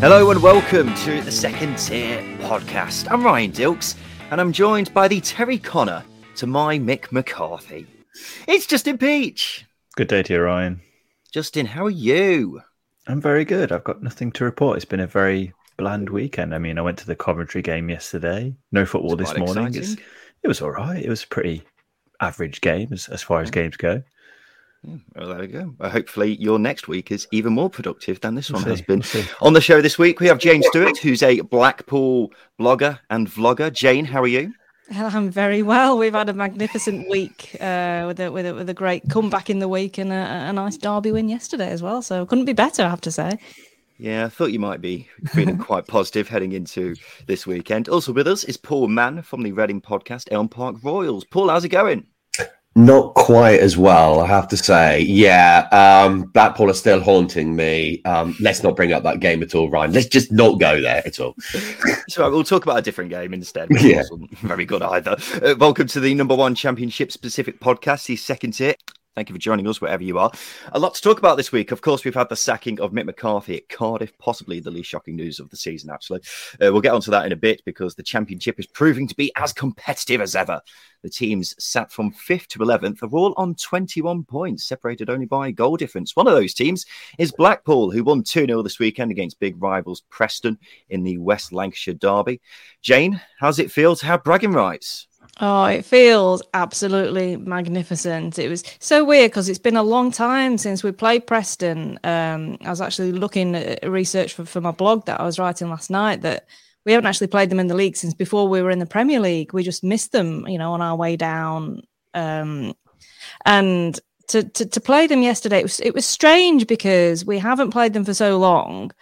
Hello and welcome to the Second Tier Podcast. I'm Ryan Dilks and I'm joined by the Terry Connor to my Mick McCarthy. It's Justin Peach. Good day to you, Ryan. Justin, how are you? I'm very good. I've got nothing to report. It's been a very bland weekend. I mean, I went to the Coventry game yesterday. No football this morning. It's, it was all right. It was a pretty average game as, as far as games go. Well, there we go. Well, hopefully, your next week is even more productive than this one We'll has see, been. we'll. On the show this week, we have Jane Stewart, who's a Blackpool blogger and vlogger. Jane, how are you? I'm very well. We've had a magnificent week uh, with a with a with a great comeback in the week and a, a nice derby win yesterday as well. So couldn't be better, I have to say. Yeah, I thought you might be feeling quite positive heading into this weekend. Also with us is Paul Mann from the Reading podcast, Elm Park Royals. Paul, how's it going? Not quite as well, I have to say. Yeah, um, Blackpool are still haunting me. Um, let's not bring up that game at all, Ryan. Let's just not go there at all. So we'll talk about a different game instead. which Yeah. very good either. Uh, welcome to the number one championship specific podcast, the second tier. Thank you for joining us wherever you are. A lot to talk about this week. Of course, we've had the sacking of Mick McCarthy at Cardiff, possibly the least shocking news of the season, actually. Uh, we'll get onto that in a bit because the championship is proving to be as competitive as ever. The teams sat from 5th to 11th are all on 21 points, separated only by goal difference. One of those teams is Blackpool, who won 2 0 this weekend against big rivals Preston in the West Lancashire Derby. Jane, how's it feel to have bragging rights? Oh, it feels absolutely magnificent. It was so weird because it's been a long time since we played Preston. Um, I was actually looking at research for, for my blog that I was writing last night that we haven't actually played them in the league since before we were in the Premier League. We just missed them, you know, on our way down. Um, and to, to to play them yesterday, it was it was strange because we haven't played them for so long,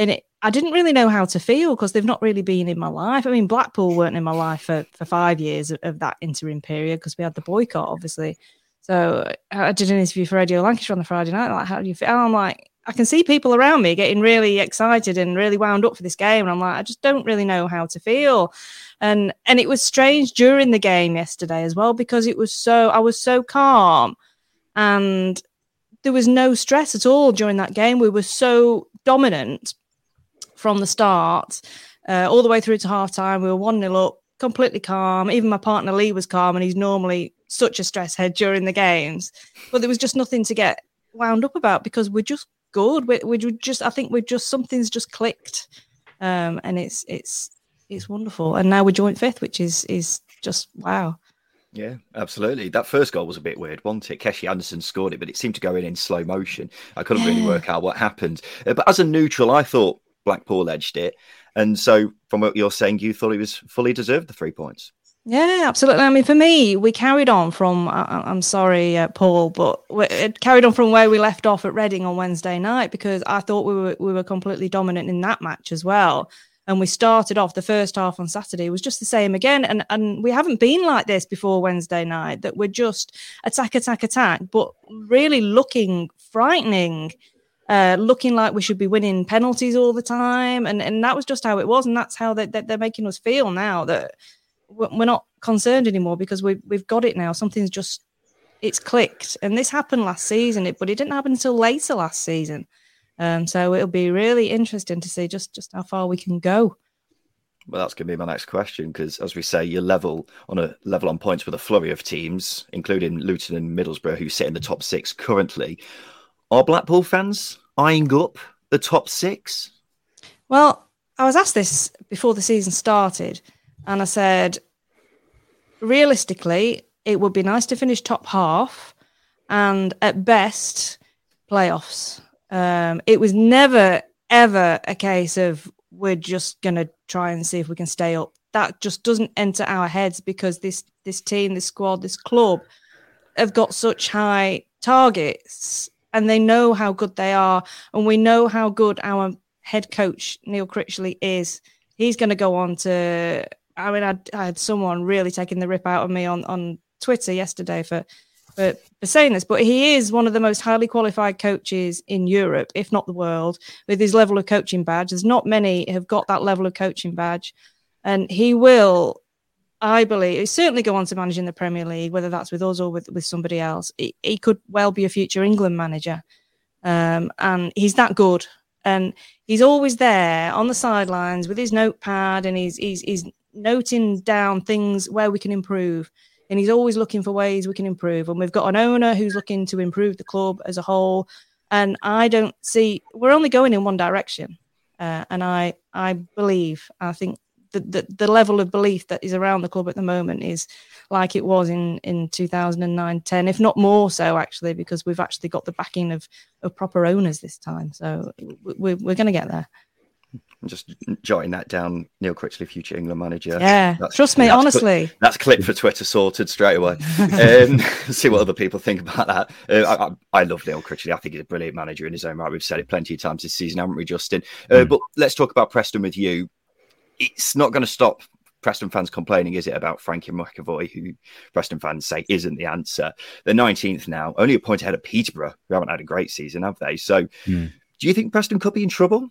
and it I didn't really know how to feel because they've not really been in my life. I mean, Blackpool weren't in my life for, for five years of, of that interim period because we had the boycott, obviously. So I did an interview for Radio Lancashire on the Friday night. Like, how do you feel? I'm like, I can see people around me getting really excited and really wound up for this game, and I'm like, I just don't really know how to feel. And and it was strange during the game yesterday as well because it was so I was so calm, and there was no stress at all during that game. We were so dominant from the start, uh, all the way through to half time. We were 1 0 up, completely calm. Even my partner Lee was calm, and he's normally such a stress head during the games. But there was just nothing to get wound up about because we're just good. We, we just, I think we're just, something's just clicked. Um, and it's, it's, it's wonderful. And now we're joint fifth, which is, is just wow. Yeah, absolutely. That first goal was a bit weird, wasn't it? Keshi Anderson scored it, but it seemed to go in in slow motion. I couldn't really work out what happened. Uh, but as a neutral, I thought Blackpool edged it. And so, from what you're saying, you thought he was fully deserved the three points. Yeah, absolutely. I mean, for me, we carried on from. I, I'm sorry, uh, Paul, but it carried on from where we left off at Reading on Wednesday night because I thought we were we were completely dominant in that match as well. And we started off the first half on Saturday was just the same again, and and we haven't been like this before Wednesday night. That we're just attack, attack, attack, but really looking frightening. Uh, looking like we should be winning penalties all the time, and and that was just how it was, and that's how they, they, they're making us feel now that we're not concerned anymore because we've we've got it now. Something's just it's clicked, and this happened last season, but it didn't happen until later last season. Um, so it'll be really interesting to see just just how far we can go. Well, that's going to be my next question because, as we say, you're level on a level on points with a flurry of teams, including Luton and Middlesbrough, who sit in the top six currently. Are Blackpool fans eyeing up the top six? Well, I was asked this before the season started, and I said, realistically, it would be nice to finish top half and at best playoffs. Um, it was never ever a case of we're just going to try and see if we can stay up. That just doesn't enter our heads because this this team, this squad, this club have got such high targets and they know how good they are and we know how good our head coach Neil Critchley is. He's going to go on to I mean I, I had someone really taking the rip out of me on on Twitter yesterday for for, for saying this, but he is one of the most highly qualified coaches in Europe, if not the world, with his level of coaching badge. There's not many have got that level of coaching badge, and he will, I believe, certainly go on to manage in the Premier League, whether that's with us or with, with somebody else. He, he could well be a future England manager, um, and he's that good. And he's always there on the sidelines with his notepad, and he's he's he's noting down things where we can improve and he's always looking for ways we can improve. And we've got an owner who's looking to improve the club as a whole. And I don't see we're only going in one direction. Uh, and I I believe I think the, the, the level of belief that is around the club at the moment is like it was in in 2009 10 if not more so actually because we've actually got the backing of of proper owners this time so we're, we're going to get there I'm just jotting that down. Neil Critchley, future England manager. Yeah, that's, trust me, that's honestly. Cl- that's clip for Twitter sorted straight away. um, see what other people think about that. Uh, I, I, love Neil Critchley. I think he's a brilliant manager in his own right. We've said it plenty of times this season, haven't we, Justin? Uh, mm. But let's talk about Preston with you. It's not going to stop Preston fans complaining, is it, about Frankie McAvoy, who Preston fans say isn't the answer? They're 19th now, only a point ahead of Peterborough, who haven't had a great season, have they? So, mm. do you think Preston could be in trouble?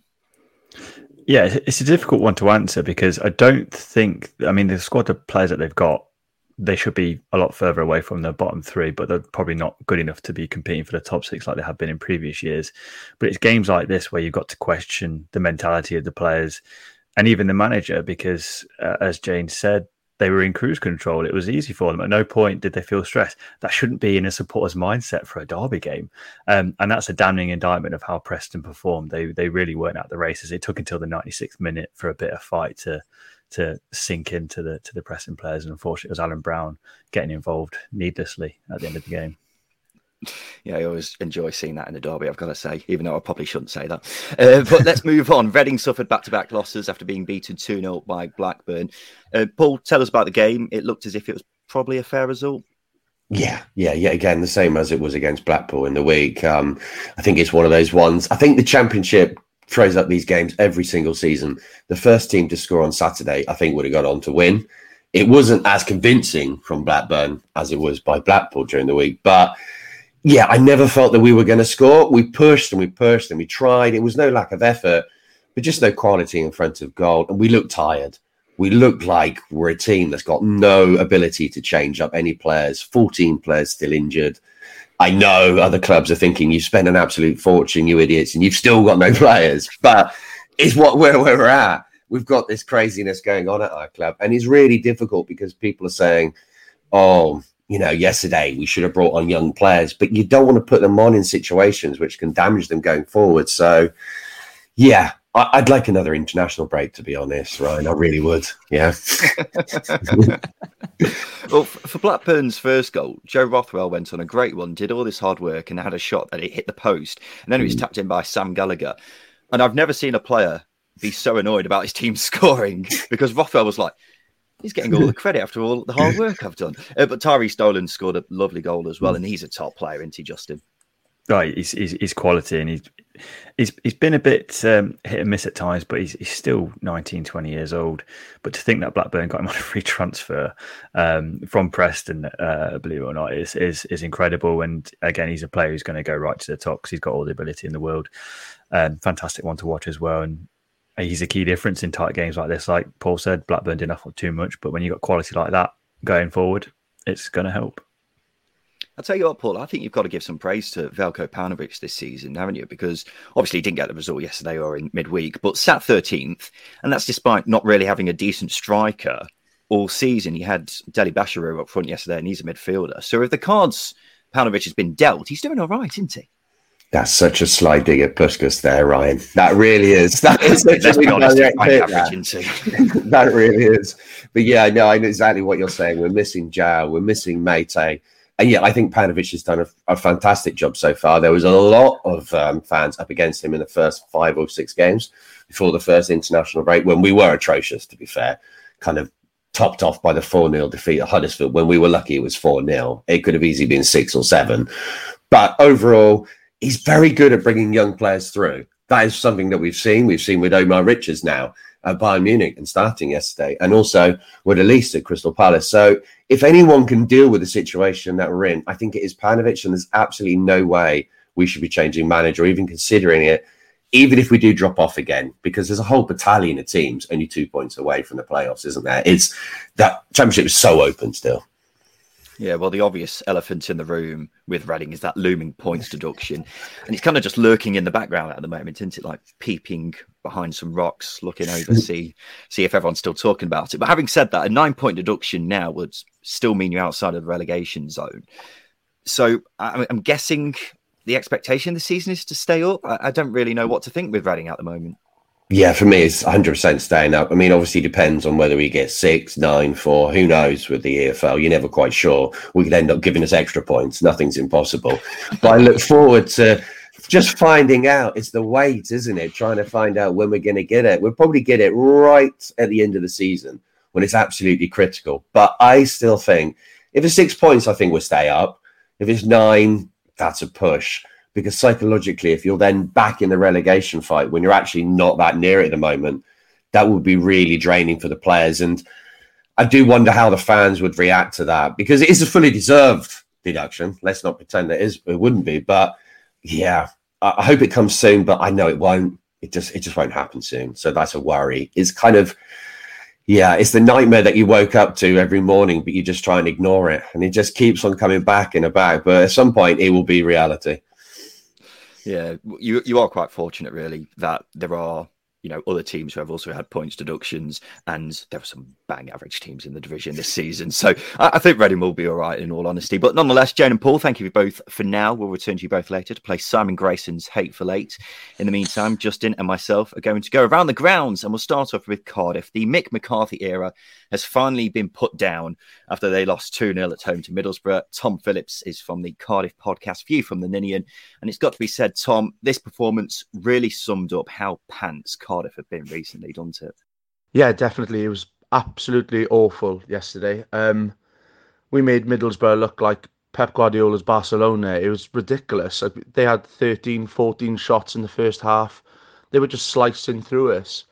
Yeah, it's a difficult one to answer because I don't think. I mean, the squad of players that they've got, they should be a lot further away from the bottom three, but they're probably not good enough to be competing for the top six like they have been in previous years. But it's games like this where you've got to question the mentality of the players and even the manager because, uh, as Jane said, they were in cruise control. It was easy for them. At no point did they feel stressed. That shouldn't be in a supporter's mindset for a derby game. Um, and that's a damning indictment of how Preston performed. They they really weren't at the races. It took until the 96th minute for a bit of fight to to sink into the to the Preston players. And unfortunately, it was Alan Browne getting involved needlessly at the end of the game yeah, I always enjoy seeing that in the derby. I've got to say, even though I probably shouldn't say that. Uh, but let's move on. Reading suffered back-to-back losses after being beaten two 0 by Blackburn. Uh, Paul, tell us about the game. It looked as if it was probably a fair result. Yeah, yeah, yeah. Again, the same as it was against Blackpool in the week. Um, I think it's one of those ones. I think the Championship throws up these games every single season. The first team to score on Saturday, I think, would have got on to win. It wasn't as convincing from Blackburn as it was by Blackpool during the week, but yeah, I never felt that we were going to score. We pushed and we pushed and we tried. It was no lack of effort, but just no quality in front of goal. And we looked tired. We looked like we're a team that's got no ability to change up any players. 14 players still injured. I know other clubs are thinking you've spent an absolute fortune, you idiots, and you've still got no players. But it's what where we're at. We've got this craziness going on at our club. And it's really difficult because people are saying, oh, you know, yesterday we should have brought on young players, but you don't want to put them on in situations which can damage them going forward. So, yeah, I, would like another international break, to be honest, Ryan. I really would. Yeah. well, for Blackburn's first goal, Joe Rothwell went on a great one, did all this hard work, and had a shot that it hit the post, and then it was mm. tapped in by Sam Gallagher. And I've never seen a player be so annoyed about his team scoring because Rothwell was like, He's getting all the credit after all the hard work I've done. Uh, but Tyrhys Dolan scored a lovely goal as well, and he's a top player, isn't he, Justin? Right, he's, he's, he's quality, and he's he's he's been a bit um, hit and miss at times, but he's, he's still 19, 20 years old. But to think that Blackburn got him on a free transfer um, from Preston, uh, believe it or not, is, is is incredible. And again, he's a player who's going to go right to the top because he's got all the ability in the world. Um, fantastic one to watch as well, and he's a key difference in tight games like this. Like Paul said, Blackburn didn't offer too much, but when you've got quality like that going forward, it's going to help. I'll tell you what, Paul, I think you've got to give some praise to Veljko Paunovic this season, haven't you? Because obviously he didn't get the result yesterday or in midweek, but sat 13th, and that's despite not really having a decent striker all season. He had Dele-Bashiru up front yesterday, and he's a midfielder. So if the cards Paunovic has been dealt, he's doing all right, isn't he? That's such a sly dig at Puscas there, Ryan. That really is. That is such Let's a be honest, direct hit, that. that really is. But yeah, no, I know exactly what you're saying. We're missing João, we're missing Meite. And yeah, I think Paunovic has done a, a fantastic job so far. There was a lot of um, fans up against him in the first five or six games before the first international break when we were atrocious, to be fair. Kind of topped off by the 4 0 defeat at Huddersfield. When we were lucky, it was 4 0. It could have easily been six or seven. But overall, he's very good at bringing young players through. That is something that we've seen. We've seen with Omar Richards now at Bayern Munich and starting yesterday, and also with Olise at Crystal Palace. So if anyone can deal with the situation that we're in, I think it is Paunovic, and there's absolutely no way we should be changing manager or even considering it, even if we do drop off again, because there's a whole battalion of teams only two points away from the playoffs, isn't there? It's that championship is so open still. Yeah, well, the obvious elephant in the room with Reading is that looming points deduction. And it's kind of just lurking in the background at the moment, isn't it? Like peeping behind some rocks, looking over, mm. see see if everyone's still talking about it. But having said that, a nine point deduction now would still mean you're outside of the relegation zone. So I- I'm guessing the expectation this season is to stay up. I I don't really know what to think with Reading at the moment. Yeah, for me, it's 100% staying up. I mean, obviously, it depends on whether we get six, nine, four. Who knows with the EFL? You're never quite sure. We could end up giving us extra points. Nothing's impossible. But I look forward to just finding out. It's the wait, isn't it? Trying to find out when we're going to get it. We'll probably get it right at the end of the season when it's absolutely critical. But I still think if it's six points, I think we'll stay up. If it's nine, that's a push because psychologically, if you're then back in the relegation fight when you're actually not that near it at the moment, that would be really draining for the players. And I do wonder how the fans would react to that because it is a fully deserved deduction. Let's not pretend it is; it wouldn't be. But yeah, I, hope it comes soon, but I know it won't. It just it just won't happen soon. So that's a worry. It's kind of yeah, it's the nightmare that you woke up to every morning, but you just try and ignore it, and it just keeps on coming back and back. But at some point, it will be reality. Yeah, you you are quite fortunate, really, that there are you know other teams who have also had points deductions, and there were some bang average teams in the division this season. So I, I think Reading will be all right, in all honesty. But nonetheless, Jane and Paul, thank you both for now. We'll return to you both later to play Simon Grayson's Hateful Eight. In the meantime, Justin and myself are going to go around the grounds, and we'll start off with Cardiff. The Mick McCarthy era has finally been put down after they lost 2 0 at home to Middlesbrough. Tom Phillips is from the Cardiff podcast View from the Ninian. And it's got to be said, Tom, this performance really summed up how pants Cardiff have been recently, doesn't it? Yeah, definitely. It was absolutely awful yesterday. Um, we made Middlesbrough look like Pep Guardiola's Barcelona. It was ridiculous. They had 13, 14 shots in the first half. They were just slicing through us.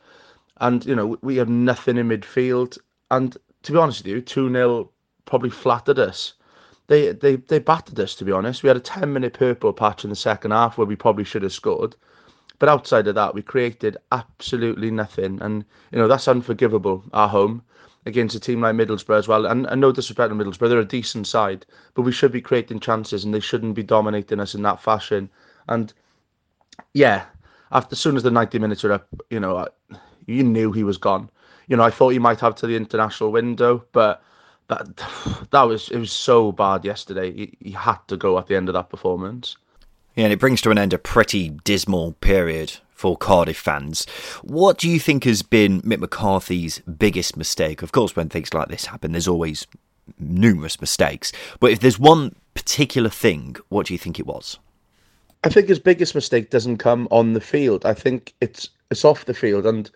And, you know, we had nothing in midfield. And to be honest with you, 2 0 probably flattered us. They, they they battered us, to be honest. We had a 10 minute purple patch in the second half where we probably should have scored. But outside of that, we created absolutely nothing. And, you know, that's unforgivable at home against a team like Middlesbrough as well. And, and no disrespect to Middlesbrough, they're a decent side. But we should be creating chances and they shouldn't be dominating us in that fashion. And yeah, after as soon as the 90 minutes were up, you know, I- you knew he was gone. You know, I thought he might have to the international window, but that that was it was so bad yesterday. He, he had to go at the end of that performance. Yeah, and it brings to an end a pretty dismal period for Cardiff fans. What do you think has been Mick McCarthy's biggest mistake? Of course, when things like this happen, there's always numerous mistakes. But if there's one particular thing, what do you think it was? I think his biggest mistake doesn't come on the field. I think it's it's off the field. And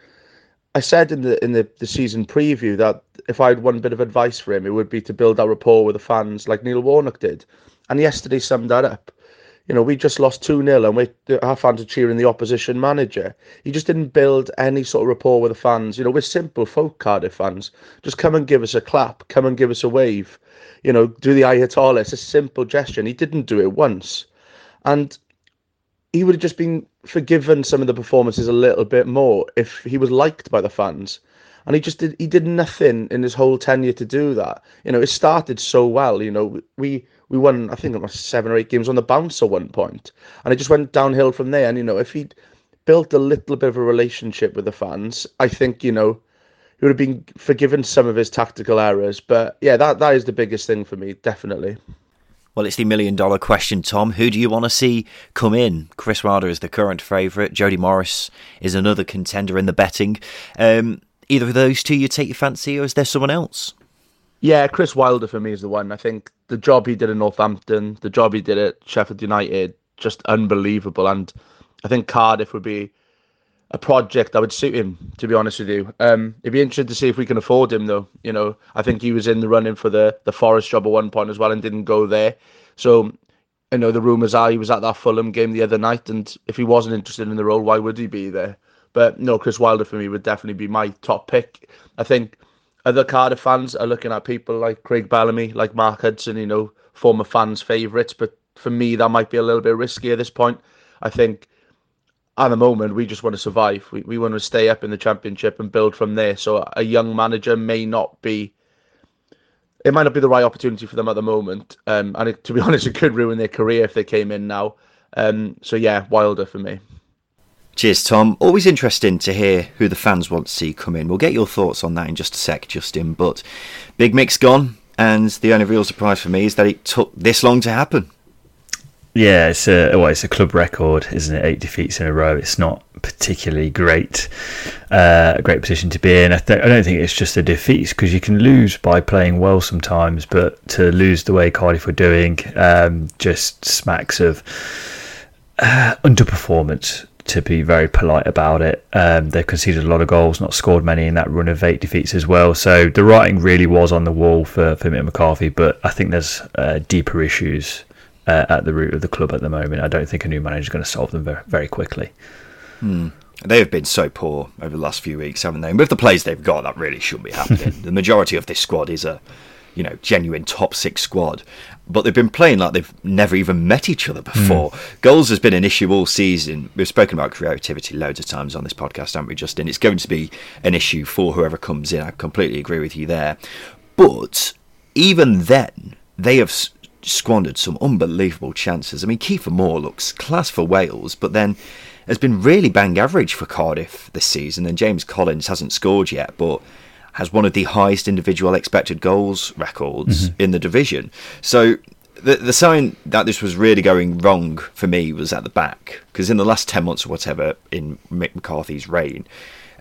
I said in the in the, the season preview that if I had one bit of advice for him, it would be to build that rapport with the fans like Neil Warnock did. And yesterday summed that up. You know, we just lost 2 0 and we, our fans are cheering the opposition manager. He just didn't build any sort of rapport with the fans. You know, we're simple folk Cardiff fans. Just come and give us a clap, come and give us a wave. You know, do the Ayatollah. It's a simple gesture. And he didn't do it once. And he would have just been forgiven some of the performances a little bit more if he was liked by the fans. And he just did he did nothing in his whole tenure to do that. You know, it started so well. You know, we we won I think it was seven or eight games on the bounce at one point. And it just went downhill from there. And you know, if he'd built a little bit of a relationship with the fans, I think, you know, he would have been forgiven some of his tactical errors. But yeah, that that is the biggest thing for me, definitely. Well, it's the million dollar question, Tom. Who do you want to see come in? Chris Wilder is the current favourite. Jody Morris is another contender in the betting. Um, either of those two you take your fancy, or is there someone else? Yeah, Chris Wilder for me is the one. I think the job he did in Northampton, the job he did at Sheffield United, just unbelievable. And I think Cardiff would be a project that would suit him, to be honest with you. Um, it'd be interesting to see if we can afford him, though. You know, I think he was in the running for the the Forest job at one point as well and didn't go there. So, you know, the rumours are he was at that Fulham game the other night, and if he wasn't interested in the role, why would he be there? But no, Chris Wilder for me would definitely be my top pick. I think other Cardiff fans are looking at people like Craig Bellamy, like Mark Hudson, you know, former fans' favourites. But for me, that might be a little bit risky at this point. I think at the moment, we just want to survive. We, we want to stay up in the championship and build from there. So a young manager may not be, it might not be the right opportunity for them at the moment. Um, and it, to be honest, it could ruin their career if they came in now. Um, so yeah, Wilder for me. Cheers, Tom. Always interesting to hear who the fans want to see come in. We'll get your thoughts on that in just a sec, Justin. But Big Mick's gone, and the only real surprise for me is that it took this long to happen. Yeah, it's a well, it's a club record, isn't it? Eight defeats in a row. It's not particularly great, uh, a great position to be in. I, th- I don't think it's just the defeats because you can lose by playing well sometimes, but to lose the way Cardiff were doing um, just smacks of uh, underperformance. To be very polite about it, um, they've conceded a lot of goals, not scored many in that run of eight defeats as well. So the writing really was on the wall for for Mick McCarthy, but I think there's uh, deeper issues uh, at the root of the club at the moment. I don't think a new manager is going to solve them very, very quickly. Hmm. They have been so poor over the last few weeks, haven't they? And with the players they've got, that really shouldn't be happening. the majority of this squad is a, you know, genuine top six squad, but they've been playing like they've never even met each other before. Mm. Goals has been an issue all season. We've spoken about creativity loads of times on this podcast, haven't we, Justin? It's going to be an issue for whoever comes in. I completely agree with you there. But even then, they have squandered some unbelievable chances. I mean, Kiefer Moore looks class for Wales, but then has been really bang average for Cardiff this season. And James Collins hasn't scored yet, but has one of the highest individual expected goals records mm-hmm. in the division. So the the sign that this was really going wrong for me was at the back because in the last ten months or whatever in Mick McCarthy's reign,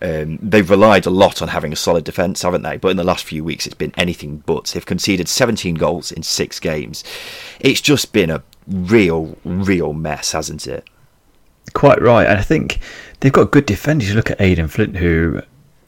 um, they've relied a lot on having a solid defence, haven't they? But in the last few weeks, it's been anything but. They've conceded 17 goals in six games. It's just been a real, real mess, hasn't it? Quite right. And I think they've got good defenders. You look at Aden Flint, who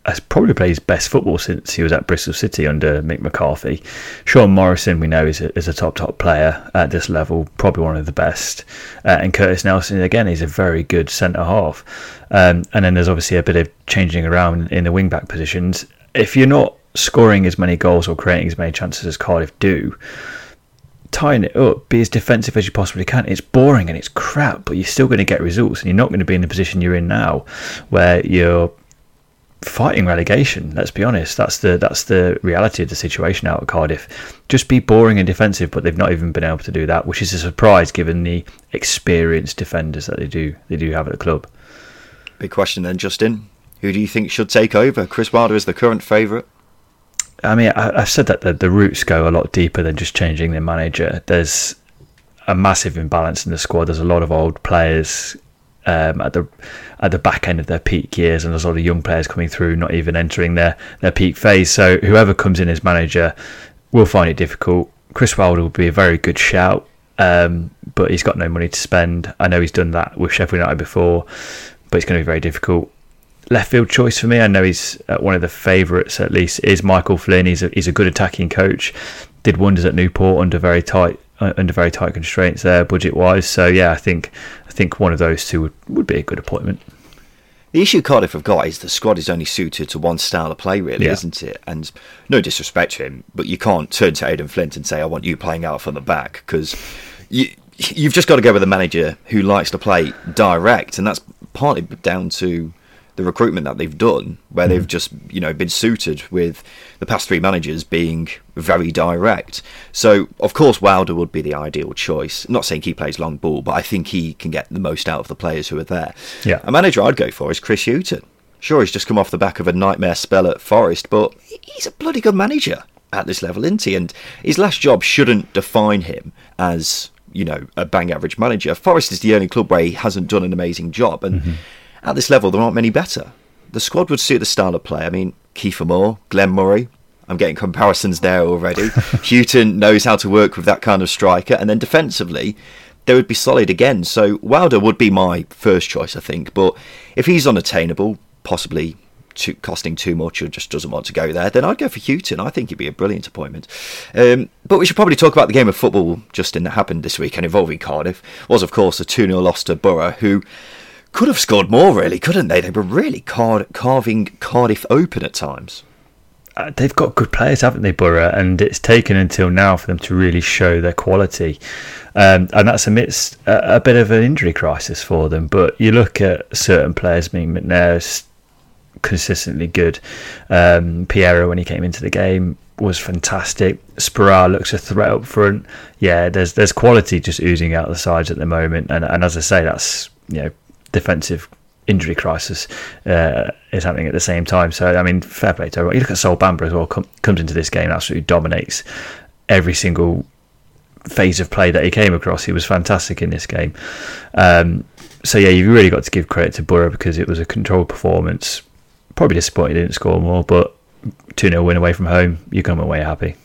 has probably played his best football since he was at Bristol City under Mick McCarthy. Sean Morrison, we know, is a, is a top, top player at this level, probably one of the best. Uh, and Curtis Nelson, again, is a very good centre half. Um, and then there's obviously a bit of changing around in the wing back positions. If you're not scoring as many goals or creating as many chances as Cardiff do, tying it up, be as defensive as you possibly can. It's boring and it's crap, but you're still going to get results, and you're not going to be in the position you're in now, where you're fighting relegation. Let's be honest. That's the that's the reality of the situation out at Cardiff. Just be boring and defensive, but they've not even been able to do that, which is a surprise given the experienced defenders that they do they do have at the club. Big question then, Justin. Who do you think should take over? Chris Wilder is the current favourite. I mean, I, have said that the, the roots go a lot deeper than just changing the manager. There's a massive imbalance in the squad. There's a lot of old players um, at the at the back end of their peak years, and there's a lot of young players coming through, not even entering their their peak phase. So whoever comes in as manager will find it difficult. Chris Wilder will be a very good shout, um, but he's got no money to spend. I know he's done that with Sheffield United before, but it's going to be very difficult. Left field choice for me. I know he's uh, one of the favourites at least. Is Michael Flynn? He's a, he's a good attacking coach. Did wonders at Newport under very tight Uh, under very tight constraints there, budget wise. So yeah, I think I think one of those two would, would be a good appointment. The issue Cardiff have got is the squad is only suited to one style of play, really, yeah. isn't it? And no disrespect to him, but you can't turn to Aden Flint and say, "I want you playing out from the back," because you you've just got to go with a manager who likes to play direct, and that's partly down to the recruitment that they've done, where they've mm. just you know been suited with the past three managers being very direct. So of course Wilder would be the ideal choice. I'm not saying he plays long ball, but I think he can get the most out of the players who are there. Yeah, a manager I'd go for is Chris Hughton. Sure, he's just come off the back of a nightmare spell at Forest, but he's a bloody good manager. at this level, isn't he? And his last job shouldn't define him as you know a bang average manager. Forest is the only club where he hasn't done an amazing job, and mm-hmm. At this level, there aren't many better. The squad would suit the style of play. I mean, Kiefer Moore, Glenn Murray. I'm getting comparisons there already. Hughton knows how to work with that kind of striker, and then defensively, they would be solid again. So Wilder would be my first choice, I think. But if he's unattainable, possibly too, costing too much or just doesn't want to go there, then I'd go for Hughton. I think he'd be a brilliant appointment. Um, but we should probably talk about the game of football, Justin, that happened this weekend involving Cardiff. It Was, of course, a 2 0 loss to Borough, who could have scored more, really, couldn't they? They were really car- carving Cardiff open at times. Uh, they've got good players, haven't they, Borough? And it's taken until now for them to really show their quality. Um, and that's amidst a, a, bit of an injury crisis for them. But you look at certain players, I mean, McNair's consistently good. Um, Payero, when he came into the game, was fantastic. Sporar looks a threat up front. Yeah, there's there's quality just oozing out the sides at the moment. And, and as I say, that's you know defensive injury crisis uh, is happening at the same time. So I mean, fair play to everyone. You look at Sol Bamba as well. Com- comes into this game, absolutely dominates every single phase of play that he came across. He was fantastic in this game. Um, so yeah, you've really got to give credit to Borough because it was a controlled performance. Probably disappointed he didn't score more, but 2 0 win away from home, you come away happy.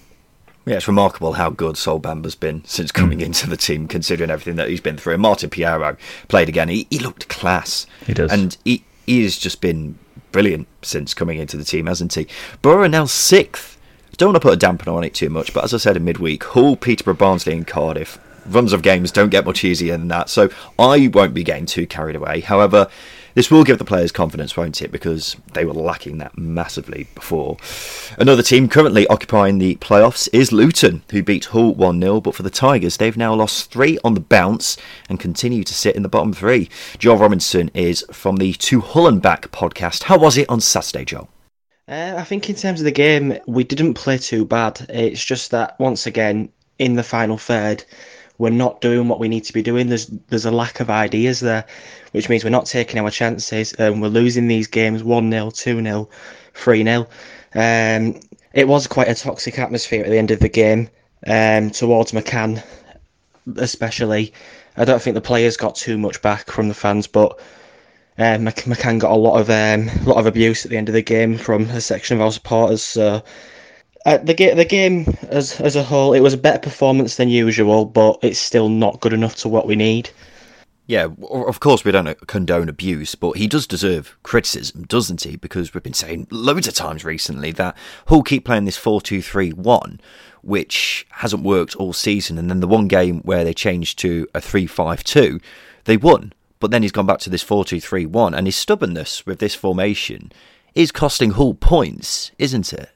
Yeah, it's remarkable how good Sol Bamba's been since coming mm. into the team, considering everything that he's been through. Martin Payero played again. He, he looked class. He does. And he, he has just been brilliant since coming into the team, hasn't he? Borough now sixth don't want to put a dampener on it too much, but as I said in midweek, Hull, Peterborough, Barnsley, and Cardiff runs of games don't get much easier than that. So I won't be getting too carried away. However, this will give the players confidence, won't it? Because they were lacking that massively before. Another team currently occupying the playoffs is Luton, who beat Hull 1 0. But for the Tigers, they've now lost three on the bounce and continue to sit in the bottom three. Joel Robinson is from the To Hull and Back podcast. How was it on Saturday, Joel? Uh, I think in terms of the game, we didn't play too bad. It's just that once again, in the final third, we're not doing what we need to be doing. There's there's a lack of ideas there, which means we're not taking our chances and we're losing these games 1 0, 2 0, 3 0. Um, it was quite a toxic atmosphere at the end of the game um, towards McCann, especially. I don't think the players got too much back from the fans, but um, McCann got a lot of um, lot of abuse at the end of the game from a section of our supporters. So uh, the game, the game as as a whole, it was a better performance than usual, but it's still not good enough to what we need. Yeah, of course we don't condone abuse, but he does deserve criticism, doesn't he? Because we've been saying loads of times recently that Hull keep playing this 4-2-3-1, which hasn't worked all season, and then the one game where they changed to a 3-5-2, they won. But then he's gone back to this 4 2 3 1, and his stubbornness with this formation is costing Hull points, isn't it?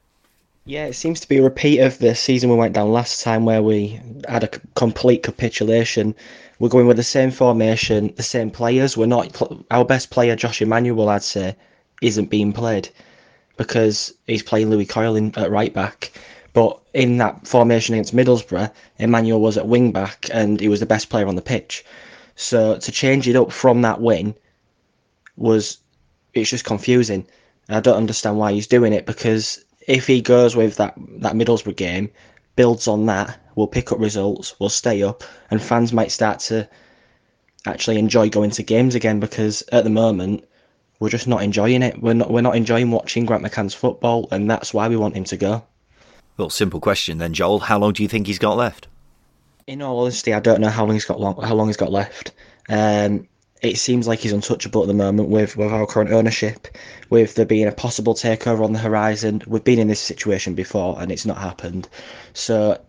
Yeah, it seems to be a repeat of the season we went down last time where we had a complete capitulation. We're going with the same formation, the same players. We're not our best player, Josh Emmanuel, I'd say, isn't being played because he's playing Lewie Coyle in, at right back. But in that formation against Middlesbrough, Emmanuel was at wing back and he was the best player on the pitch. So to change it up from that win was it's just confusing. I don't understand why he's doing it because if he goes with that that Middlesbrough game, builds on that, we'll pick up results, we'll stay up, and fans might start to actually enjoy going to games again because at the moment we're just not enjoying it. We're not we're not enjoying watching Grant McCann's football, and that's why we want him to go. Well, simple question then, Joel. How long do you think he's got left? in all honesty, I don't know how long he's got long, how long he's got left. Um, it seems like he's untouchable at the moment with, with our current ownership, with there being a possible takeover on the horizon. We've been in this situation before and it's not happened. So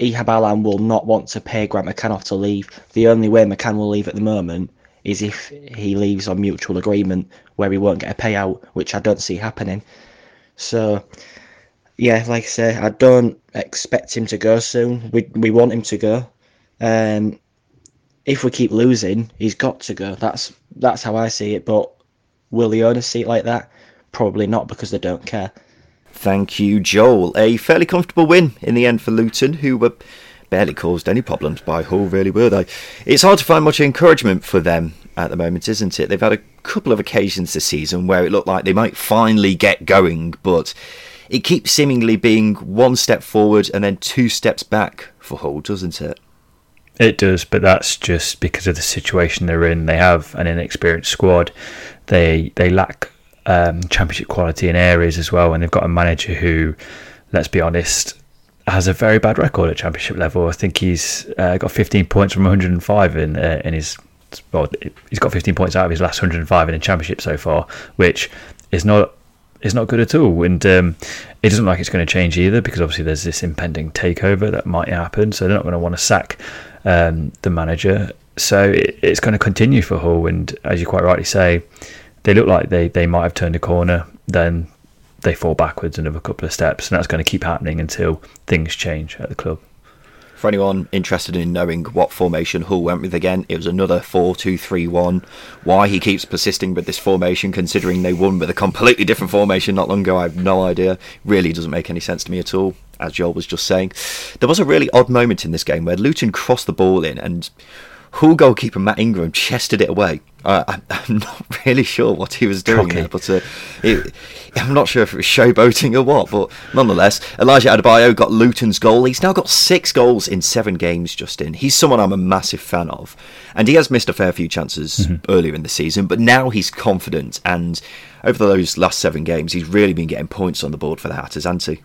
Ehab Allam will not want to pay Grant McCann off to leave. The only way McCann will leave at the moment is if he leaves on mutual agreement where he won't get a payout, which I don't see happening. So yeah, like I say, I don't expect him to go soon. We we want him to go. Um, if we keep losing, he's got to go. That's that's how I see it. But will the owners see it like that? Probably not because they don't care. Thank you, Joel. A fairly comfortable win in the end for Luton, who were barely caused any problems by Hull, really, were they? It's hard to find much encouragement for them at the moment, isn't it? They've had a couple of occasions this season where it looked like they might finally get going, but it keeps seemingly being one step forward and then two steps back for Hull, doesn't it? It does, but that's just because of the situation they're in. They have an inexperienced squad. They they lack um, championship quality in areas as well, and they've got a manager who, let's be honest, has a very bad record at championship level. I think he's uh, got 15 points from 105 in uh, in his well, he's got 15 points out of his last 105 in the championship so far, which is not is not good at all. And um, it doesn't look like it's going to change either because obviously there's this impending takeover that might happen. So they're not going to want to sack um, the manager. So it, it's going to continue for Hull. And as you quite rightly say, they look like they, they might have turned a corner. Then they fall backwards another couple of steps. And that's going to keep happening until things change at the club. For anyone interested in knowing what formation Hull went with again, it was another 4 2 3 1. Why he keeps persisting with this formation, considering they won with a completely different formation not long ago, I have no idea. Really doesn't make any sense to me at all, as Joel was just saying. There was a really odd moment in this game where Luton crossed the ball in and Hull goalkeeper Matt Ingram chested it away. Uh, I'm not really sure what he was doing there, but uh, it, I'm not sure if it was showboating or what. But nonetheless, Elijah Adebayo got Luton's goal. He's now got six goals in seven games. Justin, he's someone I'm a massive fan of, and he has missed a fair few chances mm-hmm. earlier in the season, but now he's confident. And over those last seven games, he's really been getting points on the board for the Hatters, hasn't he?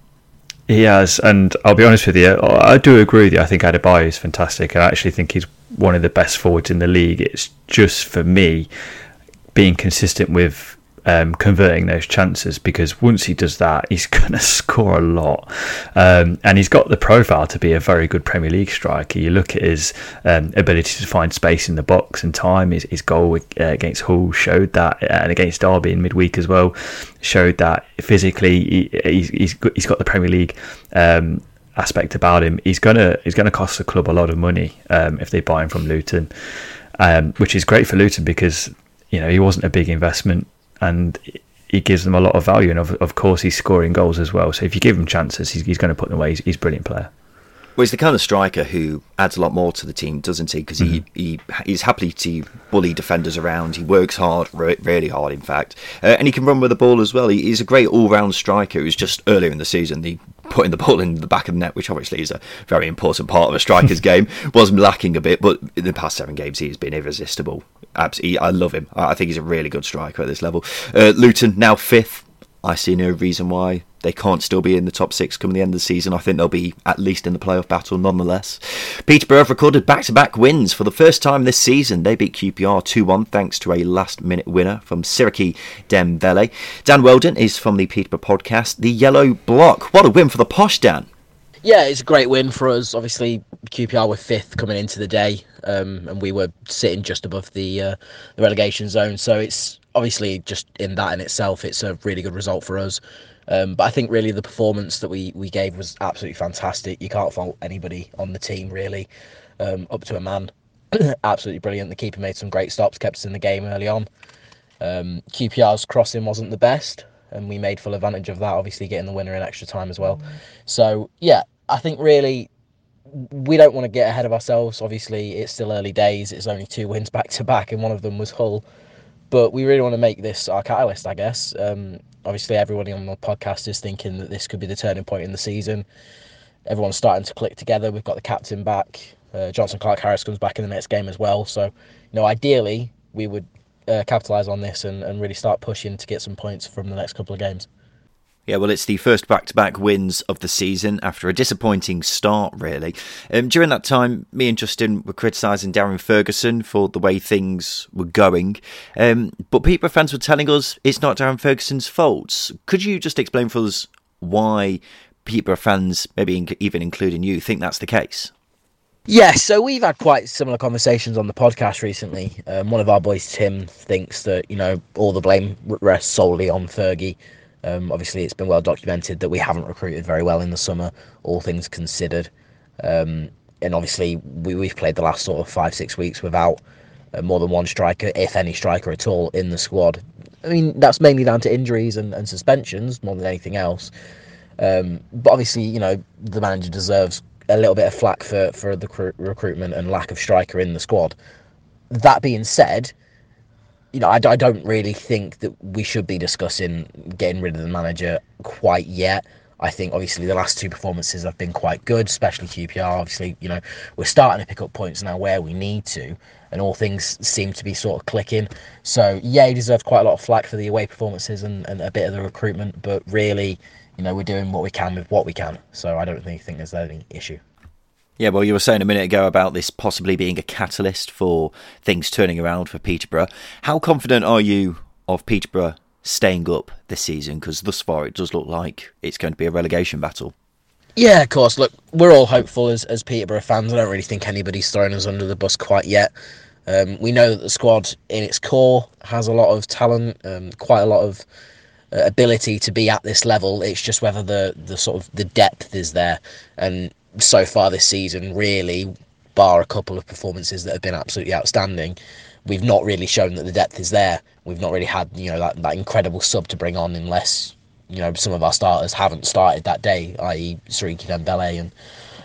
He has, and I'll be honest with you, I do agree with you. I think Adebayo is fantastic. I actually think he's one of the best forwards in the league. It's just for me being consistent with um, converting those chances because once he does that, he's going to score a lot. Um, and he's got the profile to be a very good Premier League striker. You look at his um, ability to find space in the box and time. His, his goal uh, against Hull showed that, and against Derby in midweek as well showed that physically he, he's, he's, he's got the Premier League um, aspect about him. He's gonna he's gonna cost the club a lot of money um, if they buy him from Luton, um, which is great for Luton because you know he wasn't a big investment and he gives them a lot of value. And of, of course, he's scoring goals as well. So if you give him chances, he's, he's going to put them away. He's, he's a brilliant player. Well, he's the kind of striker who adds a lot more to the team, doesn't he? Because mm-hmm. he, he he's happy to bully defenders around. He works hard, really hard, in fact, uh, and he can run with the ball as well. He, he's a great all-round striker. Who's just earlier in the season, the putting the ball in the back of the net, which obviously is a very important part of a striker's game, was lacking a bit. But in the past seven games, he has been irresistible. Absolutely, I love him. I think he's a really good striker at this level. Uh, Luton now fifth. I see no reason why they can't still be in the top six come the end of the season. I think they'll be at least in the playoff battle nonetheless. Peterborough have recorded back to back wins for the first time this season. They beat QPR 2 1 thanks to a last minute winner from Siriki Dembele. Dan Weldon is from the Peterborough podcast, The Yellow Block. What a win for the Posh, Dan. Yeah, it's a great win for us. Obviously, QPR were fifth coming into the day, um, and we were sitting just above the uh, the relegation zone. So it's obviously just in that in itself, it's a really good result for us. Um, but I think really the performance that we we gave was absolutely fantastic. You can't fault anybody on the team really, um, up to a man. absolutely brilliant. The keeper made some great stops, kept us in the game early on. Um, QPR's crossing wasn't the best, and we made full advantage of that. Obviously, getting the winner in extra time as well. So yeah, I think really we don't want to get ahead of ourselves. Obviously, it's still early days. It's only two wins back to back, and one of them was Hull. But we really want to make this our catalyst, I guess. Um, obviously, everybody on the podcast is thinking that this could be the turning point in the season. Everyone's starting to click together. We've got the captain back. Uh, Jonson Clarke-Harris comes back in the next game as well. So, you know, ideally, we would uh, capitalise on this and, and really start pushing to get some points from the next couple of games. Yeah, well, it's the first back to back wins of the season after a disappointing start, really. Um, during that time, me and Justin were criticising Darren Ferguson for the way things were going. Um, but Peterborough fans were telling us it's not Darren Ferguson's fault. Could you just explain for us why Peterborough fans, maybe even including you, think that's the case? Yeah, so we've had quite similar conversations on the podcast recently. Um, one of our boys, Tim, thinks that, you know, all the blame rests solely on Fergie. Um, obviously, it's been well documented that we haven't recruited very well in the summer, all things considered. Um, and obviously, we, we've played the last sort of five, six weeks without uh, more than one striker, if any striker at all, in the squad. I mean, that's mainly down to injuries and, and suspensions more than anything else. Um, but obviously, you know, the manager deserves a little bit of flack for, for the recruitment and lack of striker in the squad. That being said, you know, I, I don't really think that we should be discussing getting rid of the manager quite yet. I think obviously the last two performances have been quite good, especially QPR. Obviously, you know, we're starting to pick up points now where we need to, and all things seem to be sort of clicking. So yeah, he deserves quite a lot of flack for the away performances and, and a bit of the recruitment, but really, you know, we're doing what we can with what we can. So I don't really think there's any issue. Yeah, well, you were saying a minute ago about this possibly being a catalyst for things turning around for Peterborough. How confident are you of Peterborough staying up this season? Because thus far it does look like it's going to be a relegation battle. Yeah, of course. Look, we're all hopeful as, as Peterborough fans. I don't really think anybody's thrown us under the bus quite yet. Um, we know that the squad in its core has a lot of talent, um, quite a lot of uh, ability to be at this level. It's just whether the, the sort of the depth is there. And so far this season, really, bar a couple of performances that have been absolutely outstanding, we've not really shown that the depth is there. We've not really had, you know, that, that incredible sub to bring on unless, you know, some of our starters haven't started that day, i.e. Siriki Dembele and,